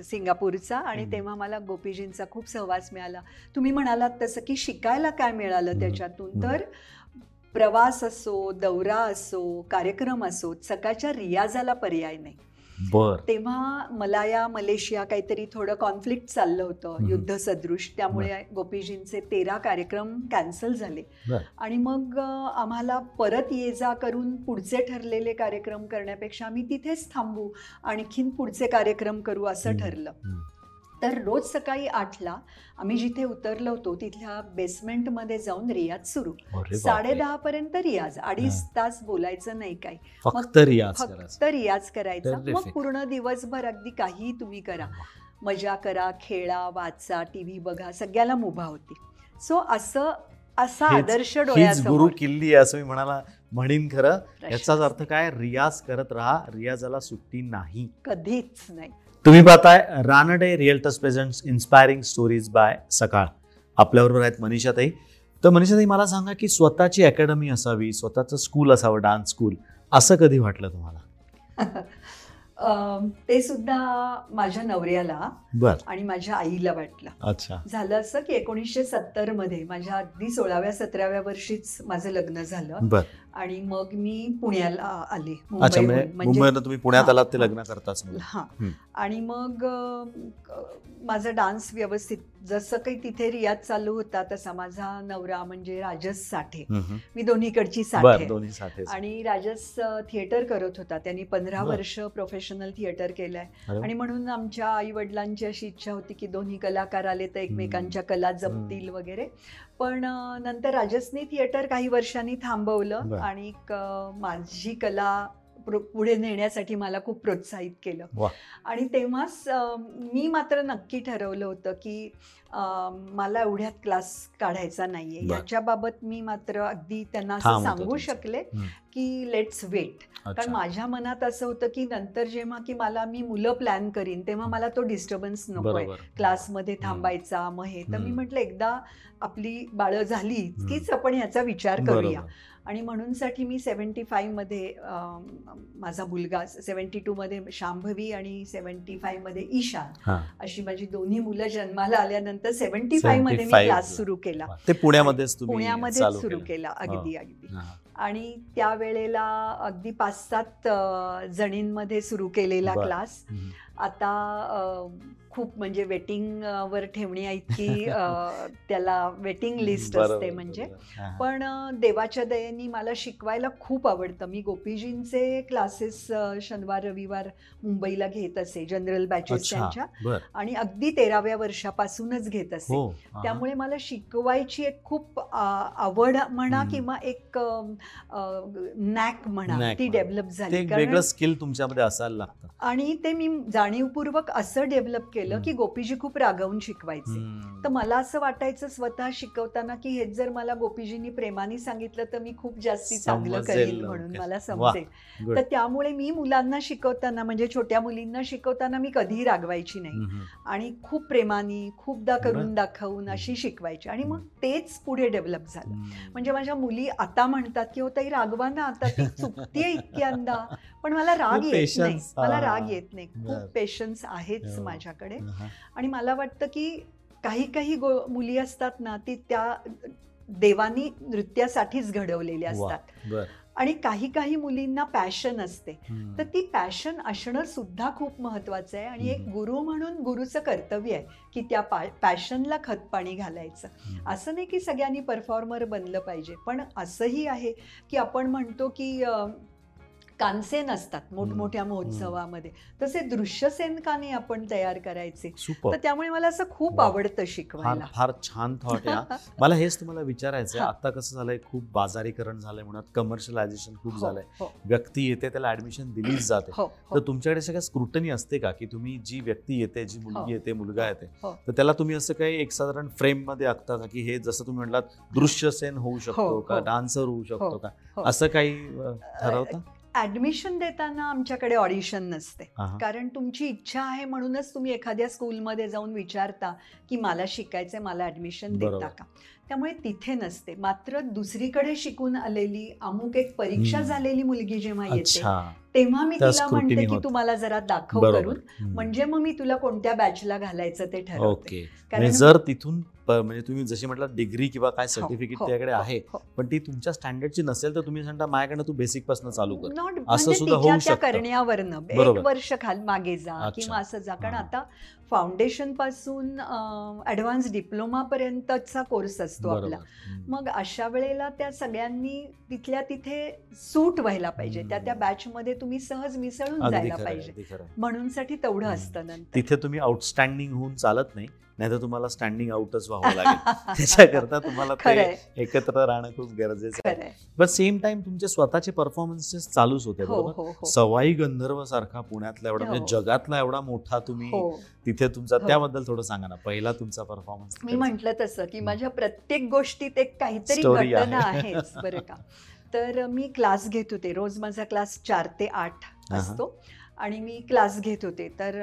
सिंगापूरचा आणि. तेव्हा मला गोपीजींचा खूप सहवास मिळाला तुम्ही म्हणालात तसं की शिकायला काय मिळालं. त्याच्यातून. तर प्रवास असो दौरा असो कार्यक्रम असो सकाळच्या रियाजाला पर्याय नाही बर तेव्हा मलाया मलेशिया काहीतरी थोडं कॉन्फ्लिक्ट चाललं होतं. युद्ध सदृश त्यामुळे गोपीजींचे तेरा कार्यक्रम कॅन्सल झाले. आणि मग आम्हाला परत ये जा करून पुढचे ठरलेले कार्यक्रम करण्यापेक्षा आम्ही तिथेच थांबू आणखीन पुढचे कार्यक्रम करू असं. ठरलं. तर रोज सकाळी आठला आम्ही जिथे उतरलो होतो तिथल्या बेसमेंटमध्ये जाऊन रियाज सुरू. साडे दहा पर्यंत रियाज. अडीच तास बोलायचं नाही काय फक्त रियाज फक्त करायचा. रियाज करायचा. मग. पूर्ण दिवसभर अगदी काहीही तुम्ही करा. मजा करा खेळा वाचा टीव्ही बघा सगळ्याला मुभा होती. सो असं असा आदर्श गुरु किल्ली आहे असं मी म्हणाला म्हणीन खरं. याचाच अर्थ काय? रियाज करत राहा. रियाजाला सुट्टी नाही. कधीच नाही. तुम्ही पाहताय Ranade realtors presents inspiring stories by Sakal. आपल्याबरोबर आहेत मनीषाताई. तर मनीषाताई मला सांगा की स्वतःची अकॅडमी असावी स्वतःचं स्कूल असावं डान्स स्कूल असं कधी वाटलं तुम्हाला? *laughs* ते सुद्धा माझ्या नवऱ्याला बर. आणि माझ्या आईला वाटलं. अच्छा. झालं असं की एकोणीसशे सत्तरमध्ये माझ्या अगदी सोळाव्या सतराव्या वर्षीच माझं लग्न झालं. बर. आणि मग मी पुण्याला आले मुंबईहून. म्हणजे म्हणजे तुम्ही पुण्यात आलात ते. लग्न करताच. हा. आणि मग माझा डान्स व्यवस्थित जसं काही तिथे रियाज चालू होता तसा माझा नवरा म्हणजे राजस साठे. मी दोन्हीकडची साठे आणि राजस थिएटर करत होता त्यांनी पंधरा. वर्ष प्रोफेशनल थिएटर केलंय. आणि म्हणून आमच्या आई वडिलांची अशी इच्छा होती की दोन्ही कलाकार आले तर एकमेकांच्या कला जपतील वगैरे पण नंतर राजसने थिएटर काही वर्षांनी थांबवलं. आणि माझी कला पुढे नेण्यासाठी मला खूप प्रोत्साहित केलं. आणि तेव्हाच मी मात्र नक्की ठरवलं होतं की मला एवढ्यात क्लास काढायचा नाहीये. याच्याबाबत मी मात्र अगदी त्यांना असं सांगू. शकले. की लेट्स वेट कारण. माझ्या मनात असं होतं की नंतर जेव्हा की मला मी मुलं प्लॅन करीन तेव्हा मला तो डिस्टर्बन्स नकोय क्लासमध्ये थांबायचा मग हे तर मी. म्हटलं एकदा आपली बाळं झाली. कीच आपण याचा विचार करूया. आणि म्हणूनसाठी मी सेवन्टी फाईव्हमध्ये माझा मुलगा सेवन्टी टूमध्ये शांभवी आणि सेवन्टी फाईव्हमध्ये ईशान. अशी माझी दोन्ही मुलं जन्माला आल्यानंतर सेवन्टी फाईव्हमध्ये मी 75 क्लास सुरू केला पुण्यामध्येच चालू सुरू केलं. अगदी अगदी हा. आणि त्यावेळेला अगदी पाच सात जणींमध्ये सुरू केलेला. क्लास. आता खूप म्हणजे वेटिंग वर ठेवण्या इतकी *laughs* त्याला वेटिंग लिस्ट असते म्हणजे. पण देवाच्या दयेने मला शिकवायला खूप आवडतं मी गोपीजींचे क्लासेस शनिवार रविवार मुंबईला घेत असे जनरल बॅचेस त्यांच्या आणि अगदी तेराव्या वर्षापासूनच घेत असे हो. त्यामुळे मला शिकवायची एक खूप आवड म्हणा. किंवा एक नॅक म्हणा ती. डेव्हलप झाली स्किल तुमच्यामध्ये असायला लागतं आणि ते मी जाणीवपूर्वक असं डेव्हलप केलं हम्म. की गोपीजी खूप रागावून शिकवायचे. तर मला असं वाटायचं स्वतः शिकवताना की हेच जर मला गोपीजींनी प्रेमाने सांगितलं तर मी खूप जास्ती चांगलं करेन म्हणून. मला. समजेल. तर त्यामुळे मी मुलांना शिकवताना म्हणजे छोट्या मुलींना शिकवताना मी कधीही रागवायची नाही. आणि खूप प्रेमाने खूपदा करून. दाखवून अशी शिकवायची आणि मग तेच पुढे डेव्हलप झालं. म्हणजे माझ्या मुली आता म्हणतात की हो ताई रागवा ना आता ती चुकतीये इतक्यांदा पण मला राग येत नाही. मला. राग येत नाही. खूप पेशन्स आहेच हो. माझ्याकडे. आणि मला वाटतं की काही काही गो मुली असतात ना ती त्या देवानी नृत्यासाठीच घडवलेल्या. असतात आणि काही काही मुलींना पॅशन असते. तर ती पॅशन असणं सुद्धा खूप महत्वाचं आहे आणि एक. गुरु म्हणून गुरुचं कर्तव्य आहे की त्या पॅशनला खतपाणी घालायचं. असं नाही की सगळ्यांनी परफॉर्मर बनलं पाहिजे पण असंही आहे की आपण म्हणतो की कानसेन असतात मोठमोठ्या महोत्सवामध्ये तसे दृश्यसेन का नाही आपण तयार करायचे तर त्यामुळे मला असं खूप. आवडतं शिकवायला फार छान थॉट. *laughs* मला हेच तुम्हाला विचारायचं. आता कसं झालंय खूप बाजारीकरण झालंय म्हणत कमर्शियलायझेशन खूप हो, झालंय हो, व्यक्ती येते त्याला ऍडमिशन दिलीच जाते हो, तर तुमच्याकडे काय स्क्रुटनी असते का की तुम्ही जी व्यक्ती येते जी. मुलगी येते मुलगा येते. तर त्याला तुम्ही असं काही एक साधारण फ्रेममध्ये आखता का की हे जसं तुम्ही म्हटलात दृश्य सेन होऊ शकतो का. डान्सर होऊ शकतो का. असं काही ठरवता ऍडमिशन देताना आमच्याकडे ऑडिशन नसते. कारण तुमची इच्छा आहे म्हणूनच तुम्ही एखाद्या स्कूलमध्ये जाऊन विचारता की मला शिकायचंय मला ऍडमिशन देता. का त्यामुळे तिथे नसते मात्र दुसरीकडे शिकून आलेली अमुक एक परीक्षा. झालेली मुलगी जेव्हा येते तेव्हा मी तिला म्हणते की होत. तू मला जरा दाखव करून. म्हणजे मग मी तुला कोणत्या बॅचला घालायचं ते ठरवते कारण म्हणजे जर तिथून म्हणजे तुम्ही जशी म्हटलं डिग्री किंवा काय हो, सर्टिफिकेट हो, त्याकडे हो, आहे हो. पण ती तुमच्या स्टँडर्डची नसेल तर तुम्ही सांगता माझ्याकडनं तू बेसिकपासून चालू कर असं म्हणजे सुद्धा होऊ शकतं. एक वर्ष खाल मागे जा. किंवा असं जा कारण हा. आता फाउंडेशनपासून ऍडव्हान्स डिप्लोमा पर्यंतचा कोर्स असतो आपला हं. मग अशा वेळेला त्या सगळ्यांनी तिथल्या तिथे सूट व्हायला पाहिजे त्या त्या. बॅच मध्ये तुम्ही सहज मिसळून जायला पाहिजे आहे. म्हणूनसाठी तेवढं. असतं तिथे तुम्ही आउटस्टँडिंग होऊन चालत नाही नाहीतर तुम्हाला स्टँडिंग आउटच व्हावं लागेल. *laughs* त्याच्याकरता तुम्हाला ते एकत्र राहणं खूप गरजेचं आहे. पण सेम टाइम तुमचे स्वतःचे परफॉर्मन्सेस चालूच होते हो बरोबर? हो हो. सवाई गंधर्व सारखा पुण्यातला एवढा म्हणजे. जगातला एवढा मोठा तुम्ही तिथे तुमचा. त्याबद्दल थोडं सांगा ना पहिला तुमचा परफॉर्मन्स मी म्हंटल तसं की माझ्या प्रत्येक गोष्टीत एक काहीतरी घटना आहे. बरं का. तर मी क्लास घेत होते रोज माझा क्लास चार ते आठ. असतो. आणि मी क्लास घेत होते तर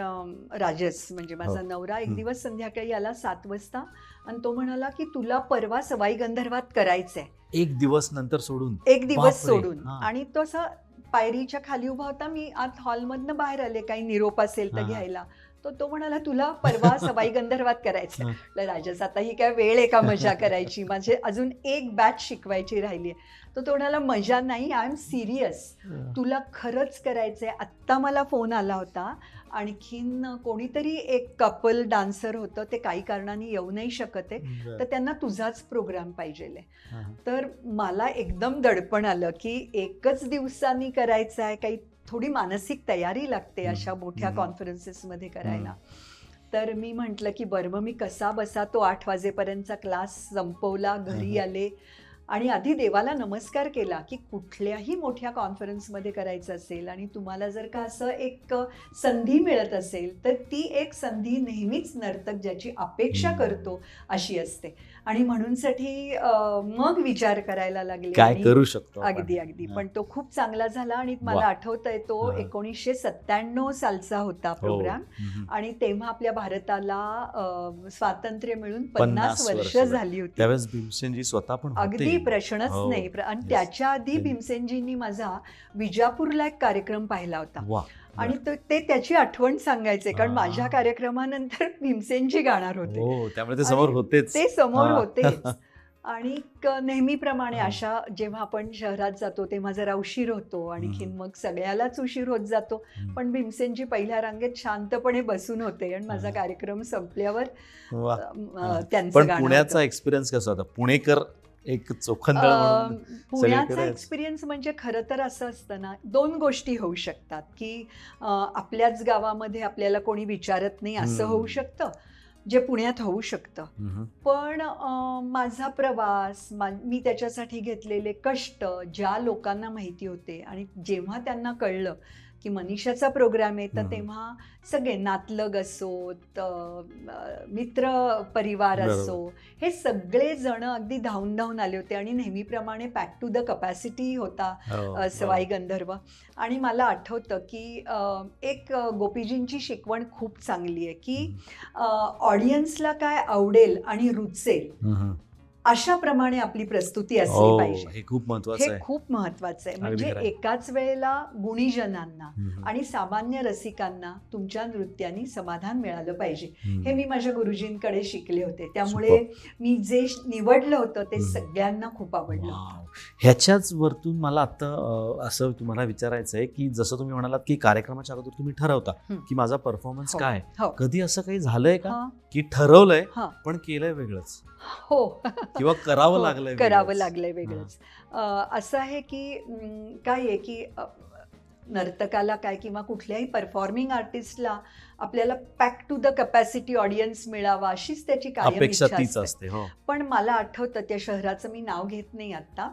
राजस म्हणजे माझा हो. नवरा एक. दिवस संध्याकाळी आला सात वाजता आणि तो म्हणाला की तुला परवा सवाई गंधर्वात करायचंय एक दिवस नंतर सोडून एक दिवस. सोडून. आणि तो असा पायरीच्या खाली उभा होता मी आत हॉलमधनं बाहेर आले काही निरोप असेल तर. घ्यायला तर तो म्हणाला तुला परवा *laughs* सवाई गंधर्वात करायचं राजस आता ही काय वेळ आहे का मजा करायची? माझे अजून एक बॅच शिकवायची राहिली तर तो म्हणाला मजा नाही आय एम सिरियस तुला खरंच करायचंय. आत्ता मला फोन आला होता. आणखीन कोणीतरी एक कपल डान्सर होतं. ते काही कारणाने येऊ नाही शकत आहे. तर त्यांना तुझाच प्रोग्राम पाहिजे तर मला एकदम दडपण आलं की एकच दिवसांनी करायचं आहे काही थोडी मानसिक तयारी लागते. अशा मोठ्या. कॉन्फरन्सेसमध्ये करायला तर मी म्हटलं की बरं मी कसा बसा तो आठ वाजेपर्यंतचा क्लास संपवला घरी. आले आणि आधी देवाला नमस्कार केला की कुठल्याही मोठ्या कॉन्फरन्समध्ये करायचं असेल आणि तुम्हाला जर का असं एक संधी मिळत असेल तर ती एक संधी नेहमीच नर्तक ज्याची अपेक्षा. करतो अशी असते आणि म्हणूनसाठी मग विचार करायला लागले काय करू शकतो? अगदी अगदी. पण तो खूप चांगला झाला आणि मला वा. आठवतंय तो. एकोणीसशे सत्त्याण्णव सालचा होता हो. प्रोग्राम. आणि तेव्हा आपल्या भारताला स्वातंत्र्य मिळून पन्नास वर्ष झाली होती त्यावेळेस भीमसेनजी स्वतः पण. अगदी प्रश्नच हो. नाही प्र- आणि Yes. त्याच्या आधी Yes. भीमसेनजींनी माझा विजापूरला एक कार्यक्रम पाहिला होता वा आणि तो- ते त्याची आठवण सांगायचे कारण. माझ्या कार्यक्रमानंतर *laughs* भीमसेनजी गाणार होते हो त्यामुळे ते समोर आणि होतेच ते समोर हा. होतेच *laughs* आणि क- नेहमीप्रमाणे हा. अशा जेव्हा आपण शहरात जातो तेव्हा जरा उशीर होतो आणखीन. मग सगळ्यालाच उशीर होत जातो हम्म. पण भीमसेनजी पहिल्या रांगेत शांतपणे बसून होते आणि माझा हा. कार्यक्रम संपल्यावर वा. अं, हा. त्यांचं पण गाणं पुण्याचा होतं. एक्सपिरियन्स कसा होता पुणेकर एक चोखंदळ म्हणून पुण्याचा एक्सपिरियन्स म्हणजे खरं तर असं असतं ना दोन गोष्टी होऊ शकतात की आपल्याच गावामध्ये आपल्याला कोणी विचारत नाही असं. होऊ शकतं जे पुण्यात होऊ शकतं. पण माझा प्रवास मी त्याच्यासाठी घेतलेले कष्ट ज्या लोकांना माहिती होते आणि जेव्हा त्यांना कळलं की मनीषाचा प्रोग्राम आहे तर. तेव्हा सगळे नातलग असोत मित्र परिवार. असो हे सगळे जण अगदी धावून धावून आले होते आणि नेहमीप्रमाणे पॅक टू द कपॅसिटी होता हो, अ, सवाई गंधर्व आणि मला आठवतं की एक गोपीजींची शिकवण खूप चांगली आहे की ऑडियन्सला काय आवडेल आणि रुचेल. अशाप्रमाणे आपली प्रस्तुती असली हो, पाहिजे हे खूप महत्वाचं आहे खूप महत्वाचं आहे म्हणजे. एकाच वेळेला गुणीजनांना. आणि सामान्य रसिकांना तुमच्या नृत्यानी समाधान मिळालं पाहिजे. हे मी माझ्या गुरुजींकडे शिकले होते त्यामुळे मी जे निवडलं होतं ते. सगळ्यांना खूप आवडलं. ह्याच्याच वरतून मला आता असं तुम्हाला विचारायचं आहे की जसं तुम्ही म्हणालात की कार्यक्रमाच्या अगोदर तुम्ही ठरवता. की माझा परफॉर्मन्स हो. काय हो कधी असं काही झालंय का की ठरवलंय. पण केलंय वेगळंच हो किंवा करावं हो, लागलंय करावं? लागलंय वेगळंच असं आहे की काय आहे की नर्तकाला काय किंवा कुठल्याही परफॉर्मिंग आर्टिस्टला आपल्याला pack to the capacity audience मिळावा अशीच त्याची कायम अपेक्षा इच्छा तीच असते. हो. पण मला आठवतं त्या शहराचं मी नाव घेत नाही आत्ता.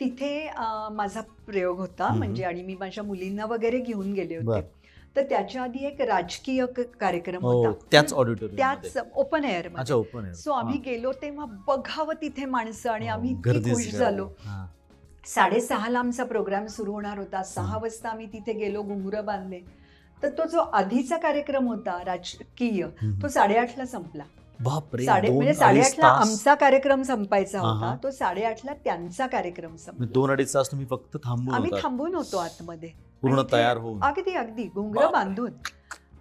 तिथे माझा प्रयोग होता. म्हणजे आणि मी माझ्या मुलींना वगैरे घेऊन गेले. होते. तर त्याच्या आधी एक राजकीय कार्यक्रम हो होता. त्याच ऑडिटोरियम त्याच ओपन एअर सो आम्ही गेलो तेव्हा बघावं तिथे माणसं आणि आम्ही हो, गर्दीच खुश. झालो. साडेसहाला आमचा प्रोग्राम सुरू होणार होता. सहा. वाजता आम्ही तिथे गेलो घुंगरं बांधले. तर तो जो आधीचा कार्यक्रम होता राजकीय. तो साडेआठला संपला. साडे म्हणजे साडेआठला. आमचा कार्यक्रम संपायचा होता. तो साडेआठला त्यांचा कार्यक्रम संपला. दोन अडीच तास तुम्ही फक्त थांबून आम्ही थांबून होतो आतमध्ये. पूर्ण तयार होऊन. अगदी अगदी. घुंगरं. बांधून.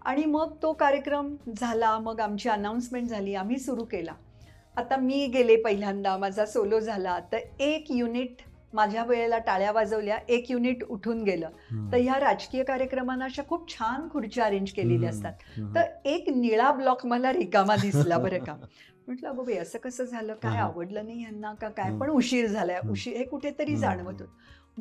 आणि मग तो कार्यक्रम झाला मग आमची अनाऊन्समेंट झाली आम्ही सुरू केला. आता मी गेले पहिल्यांदा माझा सोलो झाला. तर एक युनिट माझ्या वेळेला टाळ्या वाजवल्या एक युनिट उठून गेलं. तर ह्या राजकीय कार्यक्रमांना अशा खूप छान खुर्च्या अरेंज केलेल्या. असतात. तर एक निळा ब्लॉक मला रिकामा दिसला बरं का म्हटलं बाई असं कसं झालं काय. आवडलं नाही यांना का काय. पण उशीर झालाय. उशीर हे कुठेतरी. जाणवत होत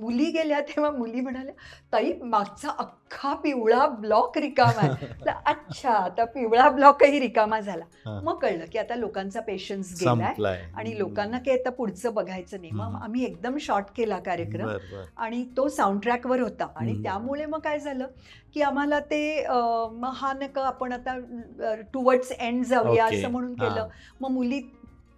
मुली गेल्या तेव्हा मुली म्हणाल्या ताई मागचा अख्खा पिवळा ब्लॉक रिकामा आहे *laughs* अच्छा आता पिवळा ब्लॉकही रिकामा झाला. मग कळलं की आता लोकांचा पेशन्स गेलाय आणि लोकांना काही आता पुढचं बघायचं नाही मग. आम्ही एकदम शॉर्ट केला कार्यक्रम आणि तो साऊंड ट्रॅकवर होता आणि. त्यामुळे मग काय झालं की आम्हाला ते मग हा नका आपण आता टुवर्ड्स एंड जाऊया. असं म्हणून. केलं मग मुली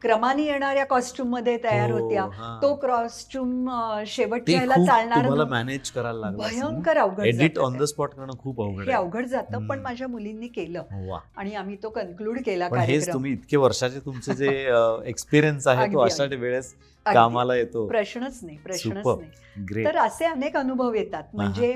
क्रमाने येणाऱ्या कॉस्ट्युममध्ये तयार हो, होत्या. तो कॉस्ट्युम शेवटच्या चालणार. मॅनेज करायला भयंकर अवघड एडिट ऑन द. स्पॉट करणं खूप अवघड हे अवघड जातं पण. माझ्या मुलींनी केलं आणि आम्ही तो कन्क्लूड केला हेच तुम्ही इतके वर्षाचे तुमचे जे *laughs* एक्सपिरियन्स आहे तो अशा. वेळेस. कामाला येतो प्रश्नच नाही प्रश्नच. नाही तर असे अनेक अनुभव येतात म्हणजे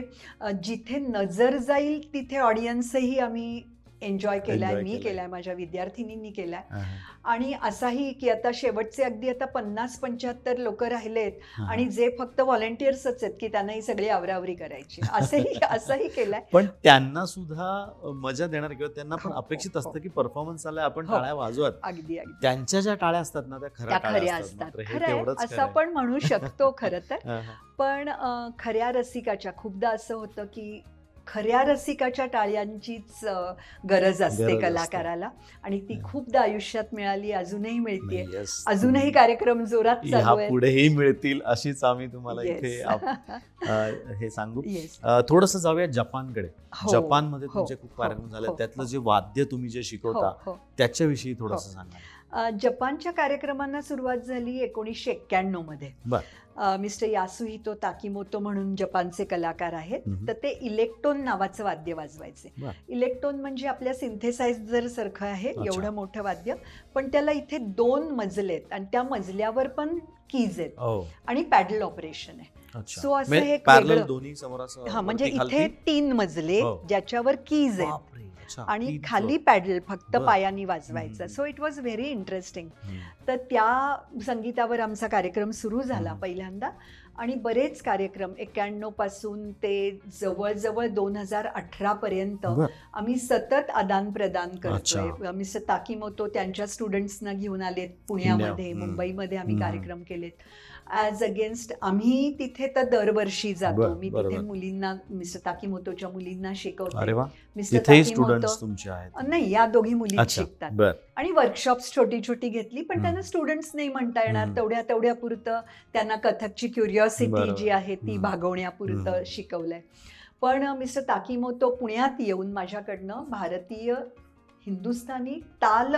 जिथे नजर जाईल तिथे ऑडियन्सही आम्ही एन्जॉय केलाय मी केलाय. माझ्या विद्यार्थिनींनी केलाय हा, हा. आणि असाही की आता शेवटचे अगदी आता पन्नास पंच्याहत्तर लोक राहिलेत हा. आणि जे फक्त व्हॉलेंटियर्सच आहेत की त्यांना ही सगळी आवरावरी करायची असंही *laughs* असंही केलंय पण त्यांना सुद्धा मजा देणार किंवा त्यांना पण हो, अपेक्षित हो, असतं की परफॉर्मन्स आलाय आपण हो. टाळ्या वाजवत अगदी अगदी त्यांच्या ज्या टाळ्या असतात ना त्या खऱ्या असतात हे खरं असं. आपण म्हणू शकतो खरं तर *laughs* हा, हा. पण खऱ्या रसिकाच्या खूपदा असं होतं की खऱ्या रसिकाच्या टाळ्यांचीच गरज असते. कलाकाराला. आणि ती. खूपदा आयुष्यात मिळाली अजूनही मिळते. अजूनही कार्यक्रम जोरात चालू पुढेही मिळतील अशीच आम्ही तुम्हाला इथे *laughs* हे सांगू. थोडस जाऊया जपानकडे. हो, जपानमध्ये हो, तुमचे खूप हो, कार्यक्रम झाले. त्यातलं. जे वाद्य तुम्ही जे शिकवता. त्याच्याविषयी थोडस. सांगा. जपानच्या कार्यक्रमांना सुरुवात झाली एकोणीसशे एक्क्याण्णवमध्ये मिस्टर यासुहितो ताकिमोतो म्हणून जपानचे कलाकार आहेत. तर ते इलेक्ट्रोन नावाचं वाद्य वाजवायचे. इलेक्ट्रोन म्हणजे आपल्या सिंथेसायझर सारखं आहे. एवढं मोठं वाद्य पण त्याला इथे दोन मजले आहेत आणि त्या मजल्यावर पण कीज आहेत हो आणि पॅडल ऑपरेशन आहे So असं म्हणजे हे एक parallel वेगळं- दोन्ही समोर असं हा म्हणजे वरती इथे? तीन मजले हो. ज्याच्यावर कीज आहेत आणि खाली. पॅडल फक्त. पायानी वाजवायचं. So it was very interesting. तर त्या संगीतावर आमचा कार्यक्रम सुरू झाला. पहिल्यांदा आणि बरेच कार्यक्रम एक्क्याण्णवपासून ते जवळजवळ दोन हजार अठरा पर्यंत. आम्ही सतत आदान प्रदान करतोय. मिस्टर ताकिमोतो त्यांच्या स्टुडंट्सना घेऊन आलेत पुण्यामध्ये. मुंबईमध्ये आम्ही. कार्यक्रम केलेत ॲज अगेन्स्ट आम्ही तिथे तर दरवर्षी जातो मी तिथे. मुलींना मिस्टर ताकिमोतोच्या मुलींना शिकवते मिस्टर ताकिमोतो नाही या दोघी मुली शिकतात आणि वर्कशॉप्स छोटी छोटी घेतली पण. त्यांना स्टुडंट्स नाही म्हणता येणार. तेवढ्या तेवढ्या पुरतं त्यांना कथकची क्युरिओसिटी. जी आहे ती. भागवण्यापुरतं. शिकवलंय पण मिस्टर ताकिमोतो पुण्यात येऊन माझ्याकडनं भारतीय हिंदुस्थानी ताल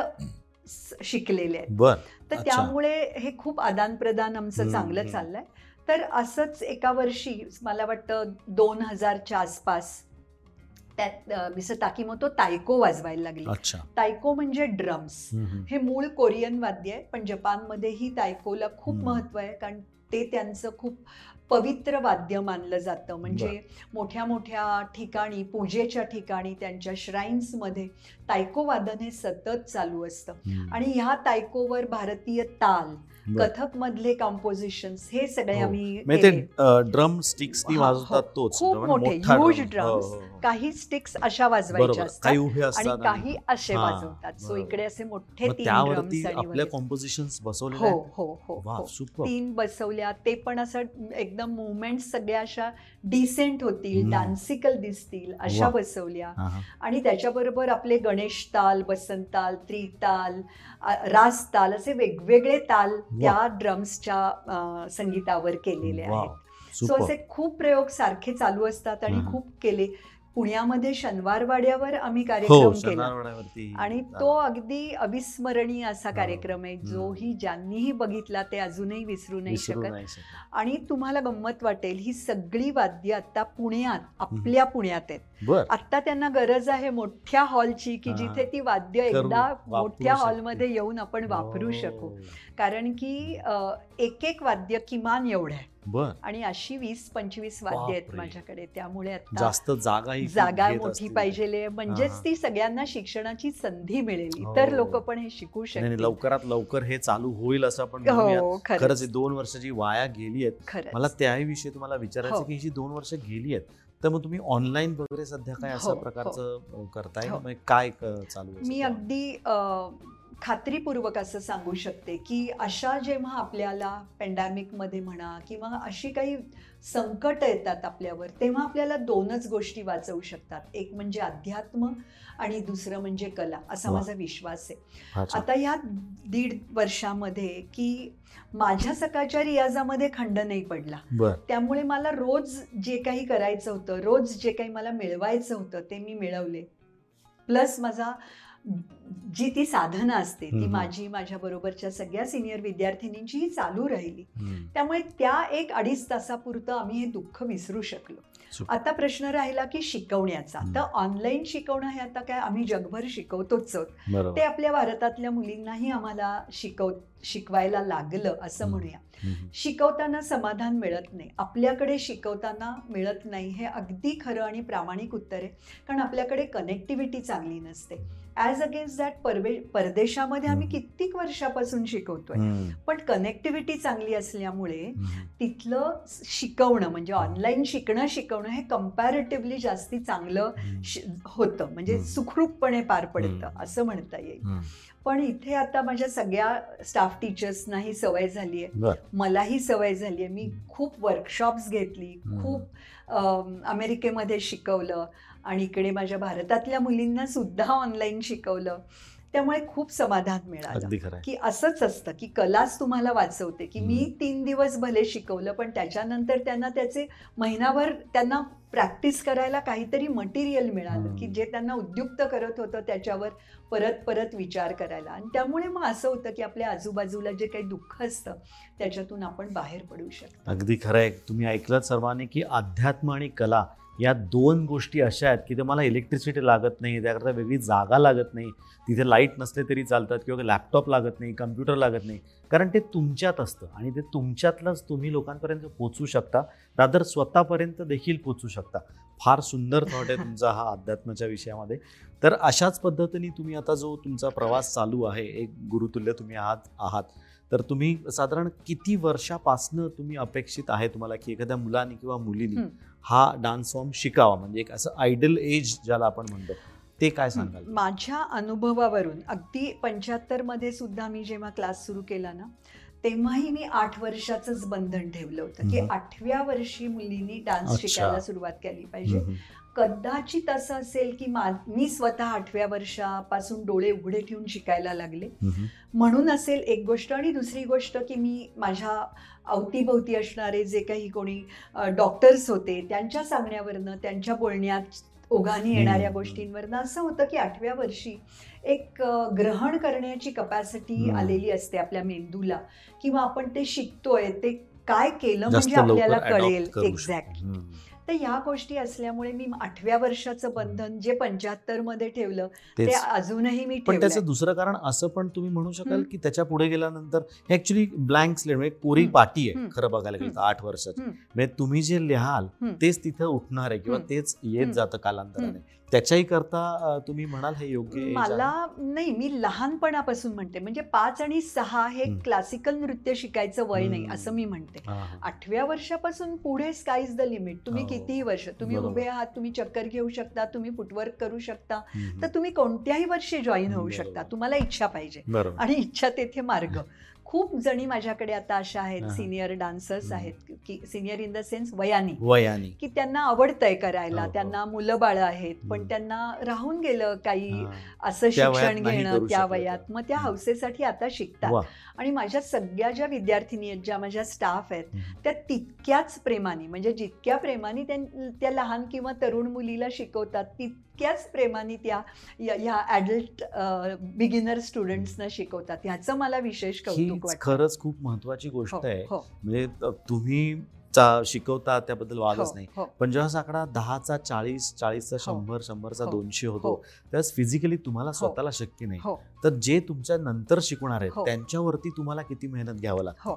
शिकलेले आहेत बर तर. त्यामुळे हे खूप आदान प्रदान आमचं चांगलं. चाललंय तर असंच एका वर्षी मला वाटतं दोन हजारच्या आसपास त्यात मिस्टर ताकिमोतो तायको वाजवायला लागली अच्छा तायको म्हणजे ड्रम्स. हे मूळ कोरियन वाद्य आहे पण जपानमध्येही तायकोला खूप. महत्त्व आहे कारण ते त्यांचं खूप पवित्र वाद्य मानलं जातं म्हणजे मोठ्या मोठ्या ठिकाणी पूजेच्या ठिकाणी त्यांच्या श्राईन्समध्ये तायको वादन हे सतत चालू असतं. आणि ह्या तायकोवर भारतीय ताल. कथक मधले कॉम्पोजिशन हे सगळे हो. आम्ही म्हणजे ड्रम स्टिक्स हा, हो. खूप म्हणजे मोठे, मोठा huge हो. काही स्टिक्स अशा वाजवायच्या असतात काही उभे आणि काही असे वाजवतात. सो. इकडे असे मोठे तीन आपल्या. कॉम्पोजिशन हो हो हो हो. तीन बसवल्या. ते पण असं एकदम मुवमेंट सगळ्या अशा डिसेंट होतील. डान्सिकल दिसतील अशा. बसवल्या. आणि त्याच्याबरोबर आपले गणेश ताल बसंत ताल त्रिताल रास ताल असे वेगवेगळे ताल त्या ड्रम्सच्या संगीतावर केलेले आहेत. सो असे खूप प्रयोग सारखे चालू असतात आणि. खूप केले. पुण्यामध्ये शनिवार वाड्यावर आम्ही हो कार्यक्रम केला आणि तो अगदी अविस्मरणीय असा हो. कार्यक्रम आहे हम्म. जोही ज्यांनीही बघितला ते अजूनही विसरू नाही शकत. आणि तुम्हाला गंमत वाटेल ही सगळी वाद्य आता पुण्यात आपल्या पुण्यात आहेत बर आता त्यांना गरज आहे मोठ्या हॉलची की हा. जिथे ती वाद्य एकदा मोठ्या. हॉलमध्ये येऊन आपण वापरू हो. शकू कारण की एक एक वाद्य किमान एवढं आहे बर आणि अशी वीस पंचवीस वाद्य आहेत बापरे. माझ्याकडे त्यामुळे आता जास्त जागा घेत मोठी असतील. पाहिजे म्हणजेच हा. ती सगळ्यांना शिक्षणाची संधी मिळेल इतर हो. लोक पण हे शिकू नाही, नाही, शकतील लवकरात लवकर हे चालू होईल असं आपण म्हणूया. हो खरंच खरंच ही दोन वर्ष जी वाया गेली आहेत खरंच मला त्याविषयी तुम्हाला विचारायचं हो. की ही जी दोन वर्ष गेली आहेत तर मग तुम्ही ऑनलाईन वगैरे सध्या काय अशा हो, प्रकारचं अ, करताय हो. काय क- चालू आहे मी सध्या? अगदी अ, खात्रीपूर्वक असं सांगू शकते की अशा जेव्हा आपल्याला पॅन्डेमिकमध्ये म्हणा किंवा अशी काही संकट येतात आपल्यावर तेव्हा आपल्याला दोनच गोष्टी वाचवू शकतात. एक म्हणजे अध्यात्म आणि दुसरं म्हणजे कला असा. माझा विश्वास आहे. आता या दीड वर्षामध्ये की माझ्या सकाळच्या रियाजामध्ये खंड नाही पडला. त्यामुळे मला रोज जे काही करायचं होतं रोज जे काही मला मिळवायचं होतं ते मी मिळवले. प्लस माझा जी ती साधना असते ती. माझी माझ्या बरोबरच्या सगळ्या सिनियर विद्यार्थिनींचीही चालू राहिली. त्यामुळे त्या एक अडीच तासापुरतं आम्ही हे दुःख विसरू शकलो. आता प्रश्न राहिला की शिकवण्याचा. तर ऑनलाईन शिकवणं हे आता काय आम्ही जगभर शिकवतोच ते आपल्या भारतातल्या मुलींनाही आम्हाला शिकव शिकवायला लागलं असं. म्हणूया. शिकवताना समाधान मिळत नाही आपल्याकडे शिकवताना मिळत नाही हे अगदी खरं आणि प्रामाणिक उत्तर आहे कारण आपल्याकडे कनेक्टिव्हिटी चांगली नसते ॲज अगेन्स्ट दॅट परवे परदेशामध्ये आम्ही. कित्येक वर्षापासून शिकवतोय. पण कनेक्टिव्हिटी चांगली असल्यामुळे. तिथलं शिकवणं म्हणजे ऑनलाईन शिकणं शिकवणं हे कम्पॅरेटिव्हली जास्ती चांगलं होतं म्हणजे. सुखरूपपणे पार पडतं. असं म्हणता येईल. पण इथे आता माझ्या सगळ्या स्टाफ टीचर्सनाही सवय झाली आहे मलाही सवय झाली आहे मी खूप वर्कशॉप्स घेतली. खूप अम, अमेरिकेमध्ये शिकवलं आणि इकडे माझ्या भारतातल्या मुलींना सुद्धा ऑनलाईन शिकवलं त्यामुळे खूप समाधान मिळालं. की असंच असतं की कलाच तुम्हाला वाचवते की मी. तीन दिवस भले शिकवलं पण त्याच्यानंतर त्यांना त्याचे महिनाभर त्यांना प्रॅक्टिस करायला काहीतरी मटेरियल मिळालं. की जे त्यांना उद्युक्त करत होतं त्याच्यावर परत परत विचार करायला आणि त्यामुळे मग असं होतं की आपल्या आजूबाजूला जे काही दुःख असतं त्याच्यातून आपण बाहेर पडू शकतो अगदी खरं आहे तुम्ही ऐकलं सर्वांनी की अध्यात्म आणि कला या दोन गोष्टी अशा आहेत की ते मला इलेक्ट्रिसिटी लागत नाही त्याकरता वेगळी जागा लागत नाही तिथे लाइट नसले तरी चालतात किंवा लॅपटॉप लागत नाही कम्प्युटर लागत नाही. कारण ते तुमच्यात असतं आणि ते तुमच्यातलंच तुम्ही लोकांपर्यंत पोचू शकता. रादर स्वतःपर्यंत देखील पोचू शकता. फार सुंदर थॉट आहे तुमचा हा अध्यात्माच्या विषयामध्ये. तर अशाच पद्धतीने तुम्ही आता जो तुमचा प्रवास चालू आहे एक गुरुतुल्य तुम्ही आहात आहात. तर तुम्ही साधारण किती वर्षापासनं तुम्ही अपेक्षित आहे तुम्हाला की एखाद्या मुलाने किंवा मुलीने हं. डान्स फॉर्म शिकावा म्हणजे एक असं आयडल एज ज्याला आपण म्हणतो ते काय सांगाल माझ्या अनुभवावरून अगदी पंच्याहत्तरमध्ये सुद्धा मी जेव्हा क्लास सुरू केला ना तेव्हाही मी आठ वर्षाचंच बंधन ठेवलं होतं की. आठव्या वर्षी मुलींनी डान्स. शिकायला सुरुवात केली पाहिजे. कदाचित असं असेल की मा मी स्वतः आठव्या वर्षापासून डोळे उघडे ठेवून शिकायला लागले. म्हणून असेल एक गोष्ट आणि दुसरी गोष्ट की मी माझ्या अवतीभोवती असणारे जे काही कोणी डॉक्टर्स होते त्यांच्या सांगण्यावरनं त्यांच्या बोलण्यात ओघाने येणाऱ्या. गोष्टींवरनं असं होतं की आठव्या वर्षी एक ग्रहण करण्याची कपॅसिटी. आलेली असते आपल्या मेंदूला किंवा आपण ते शिकतोय ते काय केलं म्हणजे आपल्याला कळेल. एक्झॅक्टली. तर या गोष्टी असल्यामुळे मी आठव्या वर्षाचं बंधन जे पंच्याहत्तरमध्ये ठेवलं ते अजूनही मी पण. त्याचं दुसरं कारण असं पण तुम्ही म्हणू शकाल. की त्याच्या पुढे गेल्यानंतर ऍक्च्युली ब्लँक स्लेट म्हणजे कोरी. पाटी आहे. खरं बघायला गेलं तर आठ वर्षाची. म्हणजे तुम्ही जे लिहाल. तेच तिथं उठणार आहे किंवा. तेच येत. जातं कालांतराने त्याच्याही करता तुम्ही म्हणाल हे योग्य? मला नाही मी लहानपणापासून म्हणते म्हणजे पाच आणि सहा हे. क्लासिकल नृत्य शिकायचं वय नाही. असं मी म्हणते. आठव्या वर्षापासून पुढे स्काय इज द लिमिट तुम्ही हो. कितीही वर्ष तुम्ही. उभे आहात तुम्ही चक्कर घेऊ शकता तुम्ही फुटवर्क करू शकता. तर तुम्ही कोणत्याही वर्षी जॉईन होऊ. शकता तुम्हाला इच्छा पाहिजे आणि इच्छा तेथे मार्ग खूप जणी माझ्याकडे आता अशा आहेत. Senior dancers. आहेत की सिनियर इन द सेन्स वयाने वयाने की त्यांना आवडतंय करायला हो, हो. त्यांना मुलं बाळ आहेत पण. त्यांना राहून गेलं काही. असं शिक्षण घेणं त्या वयात. मग त्या. हौसेसाठी आता शिकतात. आणि माझ्या सगळ्या ज्या विद्यार्थिनी आहेत ज्या माझ्या स्टाफ आहेत. त्या तितक्याच प्रेमाने म्हणजे जितक्या प्रेमाने त्या त्या लहान किंवा तरुण मुलीला शिकवतात तितक्याच प्रेमाने त्या या- या ॲडल्ट बिगिनर स्टुडंट्सना शिकवतात ह्याचं मला विशेष कौतुक खरंच खूप महत्वाची गोष्ट हो, आहे हो, म्हणजे तुम्ही शिकवता त्याबद्दल वादच हो, नाही पण जेव्हा आकडा दहाचा चाळीस चाळीसचा. शंभर शंभरचा. दोनशे. होतो त्यावेळेस फिजिकली तुम्हाला स्वतःला शक्य नाही. तर जे तुमच्या नंतर शिकणार आहेत. त्यांच्यावरती तुम्हाला किती मेहनत घ्यावं लागतं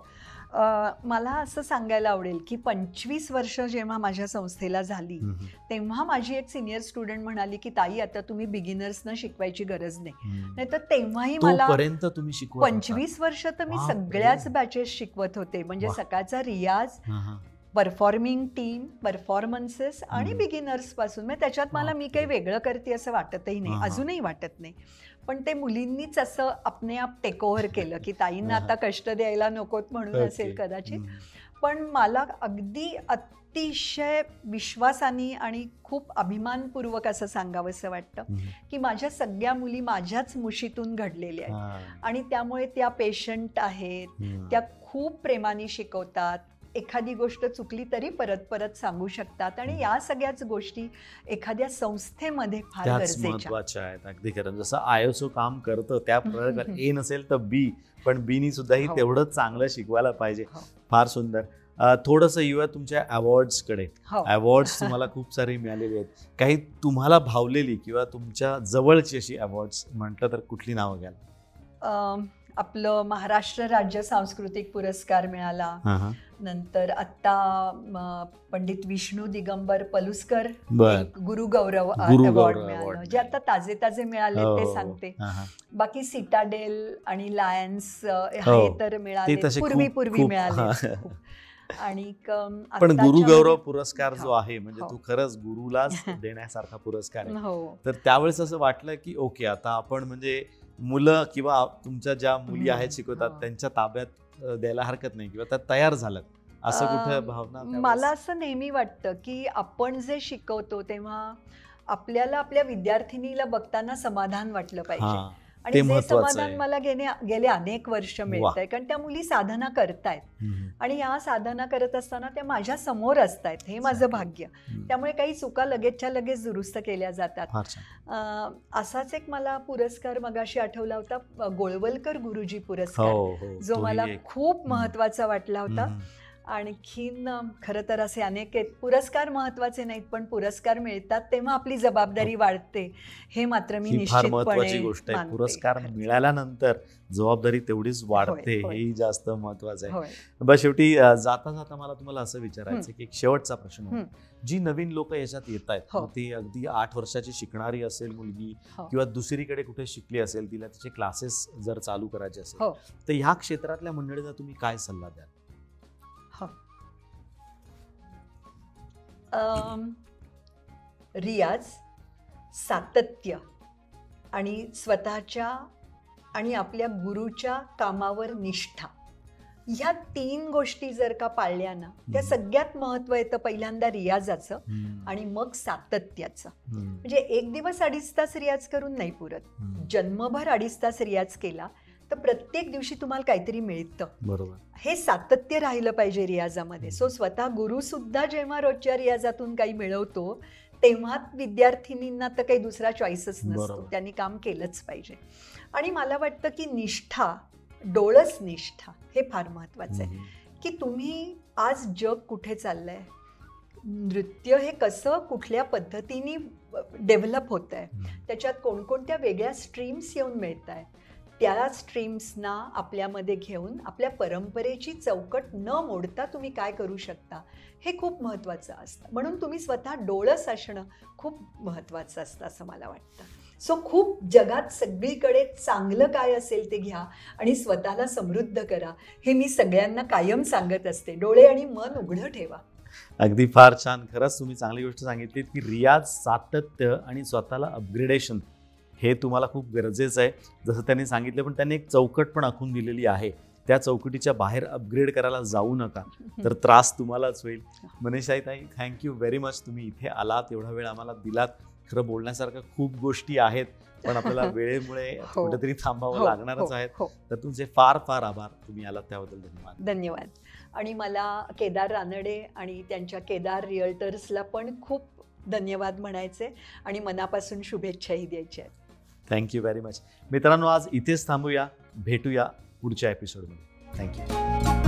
मला असं सांगायला आवडेल की पंचवीस वर्ष जेव्हा माझ्या संस्थेला झाली. तेव्हा माझी एक सिनियर स्टुडंट म्हणाली की ताई आता तुम्ही बिगिनर्सना शिकवायची गरज नाही हम्म. नाही तर तेव्हाही मला. पंचवीस वर्ष तर मी. सगळ्याच बॅचेस शिकवत होते म्हणजे. सकाळचा रियाज. परफॉर्मिंग टीम परफॉर्मन्सेस आणि. बिगिनर्सपासून म्हणजे त्याच्यात मला मी काही वेगळं करते असं वाटतही नाही. अजूनही वाटत नाही पण ते मुलींनीच असं आपणे आप टेक ओव्हर केलं की ताईंना. आता कष्ट द्यायला नकोत म्हणून. असेल कदाचित. पण मला अगदी अतिशय विश्वासाने आणि खूप अभिमानपूर्वक असं सांगावंसं वाटतं. की माझ्या सगळ्या मुली माझ्याच मुशीतून घडलेल्या आहेत. आणि त्यामुळे त्या पेशंट आहेत. त्या खूप प्रेमाने शिकवतात एखादी गोष्ट चुकली तरी परत परत सांगू शकतात. आणि या सगळ्याच गोष्टी एखाद्या संस्थेमध्ये फार महत्त्वाच्या आहेत अगदी खरं. जसं आयएसओ काम करतं त्या प्रकारे ए नसेल तर बी पण बीनी सुद्धा ही. तेवढंच चांगलं शिकवायला पाहिजे. हो. फार सुंदर. थोडंसं येऊया तुमच्या अवॉर्ड्सकडे. हो. अवॉर्ड्स *laughs* तुम्हाला खूप सारे मिळालेले आहेत. काही तुम्हाला भावलेली किंवा तुमच्या जवळची अशी अवॉर्ड्स म्हटलं तर कुठली नावं घ्याल? आपलं महाराष्ट्र राज्य सांस्कृतिक पुरस्कार मिळाला नंतर आत्ता म, पंडित विष्णू दिगंबर पलुसकर गुरुगौरव गुरुगौरव अवॉर्ड मिळालं जे आता ताजे ताजे मिळाले हो, ते हो. सांगते. बाकी सिटाडेल आणि लायन्स हो. हे तर मिळाले पूर्वी पूर्वी मिळाले. आणि पण गुरुगौरव मध्ये- पुरस्कार जो. आहे म्हणजे. तू खरंच गुरुलाच *laughs* देण्यासारखा पुरस्कार आहे तर त्यावेळेस असं वाटलं की ओके आता आपण म्हणजे मुलं किंवा तुमच्या ज्या मुली आहेत शिकवतात हो. त्यांच्या ताब्यात द्यायला हरकत नाही किंवा त्या तयार झाल्यात असं कुठं भावना? मला असं नेहमी वाटतं की आपण जे शिकवतो तेव्हा आपल्याला आपल्या विद्यार्थिनीला बघताना समाधान वाटलं पाहिजे आणि ते जे समाधान. मला गेले गेले अनेक वर्ष मिळत आहे कारण त्या मुली साधना करतायत. आणि या साधना करत असताना त्या माझ्यासमोर असतायत हे माझं भाग्य. त्यामुळे काही चुका लगेचच्या लगेच दुरुस्त केल्या जातात. असाच एक मला पुरस्कार मगाशी आठवला होता गोळवलकर गुरुजी पुरस्कार हो हो. जो मला. खूप महत्त्वाचा वाटला होता. आणखीन खरं तर असे अनेक आहेत पुरस्कार महत्त्वाचे नाहीत पण पुरस्कार मिळतात तेव्हा आपली जबाबदारी वाढते हे मात्र मी ही निश्चितपणे गोष्ट आहे. पुरस्कार. मिळाल्यानंतर जबाबदारी तेवढीच वाढते. हेही जास्त महत्वाचं आहे बस शेवटी जाता जाता मला तुम्हाला असं विचारायचं की एक शेवटचा प्रश्न. जी नवीन लोक याच्यात येत आहेत हो. ती अगदी आठ वर्षाची शिकणारी असेल मुलगी हो. किंवा दुसरीकडे कुठे शिकली असेल तिला तिचे क्लासेस जर चालू करायचे असेल हो. तर ह्या क्षेत्रातल्या मंडळींना तुम्ही काय सल्ला द्याल रियाज सातत्य आणि स्वतःच्या आणि आपल्या गुरुच्या कामावर निष्ठा ह्या तीन गोष्टी जर का पाळल्या ना त्या. सगळ्यात महत्त्व येतं पहिल्यांदा रियाजाचं. आणि मग सातत्याचं. म्हणजे एक दिवस अडीच तास रियाज करून नाही पुरत. जन्मभर अडीच तास रियाज केला तर प्रत्येक दिवशी तुम्हाला काहीतरी मिळतं. बरोबर. हे सातत्य राहिलं पाहिजे रियाजामध्ये. सो स्वतः गुरु सुद्धा जेव्हा रोजच्या रियाजातून काही मिळवतो तेव्हा विद्यार्थिनींना तर काही दुसरा चॉईसच नसतो. त्यांनी काम केलंच पाहिजे. आणि मला वाटतं की निष्ठा डोळस निष्ठा हे फार महत्वाचं आहे. की तुम्ही आज जग कुठे चाललंय? नृत्य हे कसं कुठल्या पद्धतीने डेव्हलप होत आहे. त्याच्यात कोणकोणत्या वेगळ्या स्ट्रीम्स येऊन मिळत आहेत त्या स्ट्रीम्सना आपल्यामध्ये घेऊन आपल्या परंपरेची चौकट न मोडता तुम्ही काय करू शकता हे खूप महत्त्वाचं असतं. म्हणून तुम्ही स्वतः डोळस असणं खूप महत्त्वाचं असतं असं मला वाटतं. सो खूप जगात सगळीकडे चांगलं काय असेल ते घ्या आणि स्वतःला समृद्ध करा. हे मी सगळ्यांना कायम सांगत असते. डोळे आणि मन उघडं ठेवा. अगदी फार छान. खरंच तुम्ही चांगली गोष्ट सांगितली की रियाज सातत्य आणि स्वतःला अपग्रेडेशन हे तुम्हाला खूप गरजेचं आहे. जसं त्यांनी सांगितलं पण त्यांनी एक चौकट पण आखून दिलेली आहे. त्या चौकटीच्या बाहेर अपग्रेड करायला जाऊ नका. तर त्रास तुम्हालाच होईल. मनीषाई ताई थँक्यू व्हेरी मच तुम्ही इथे आलात एवढा वेळ आम्हाला दिलात. खरं बोलण्यासारखं खूप गोष्टी आहेत पण आपल्याला *laughs* वेळेमुळे हो. कुठेतरी थांबावं हो, लागणारच हो, आहेत. तर तुमचे फार फार आभार. तुम्ही आलात त्याबद्दल धन्यवाद. धन्यवाद. आणि मला केदार रानडे आणि त्यांच्या केदार रिअल्टर्सला पण खूप धन्यवाद म्हणायचे आणि मनापासून शुभेच्छाही द्यायच्या आहेत. थँक्यू व्हेरी मच मित्रांनो आज इथेच थांबूया. भेटूया पुढच्या एपिसोडमध्ये थँक्यू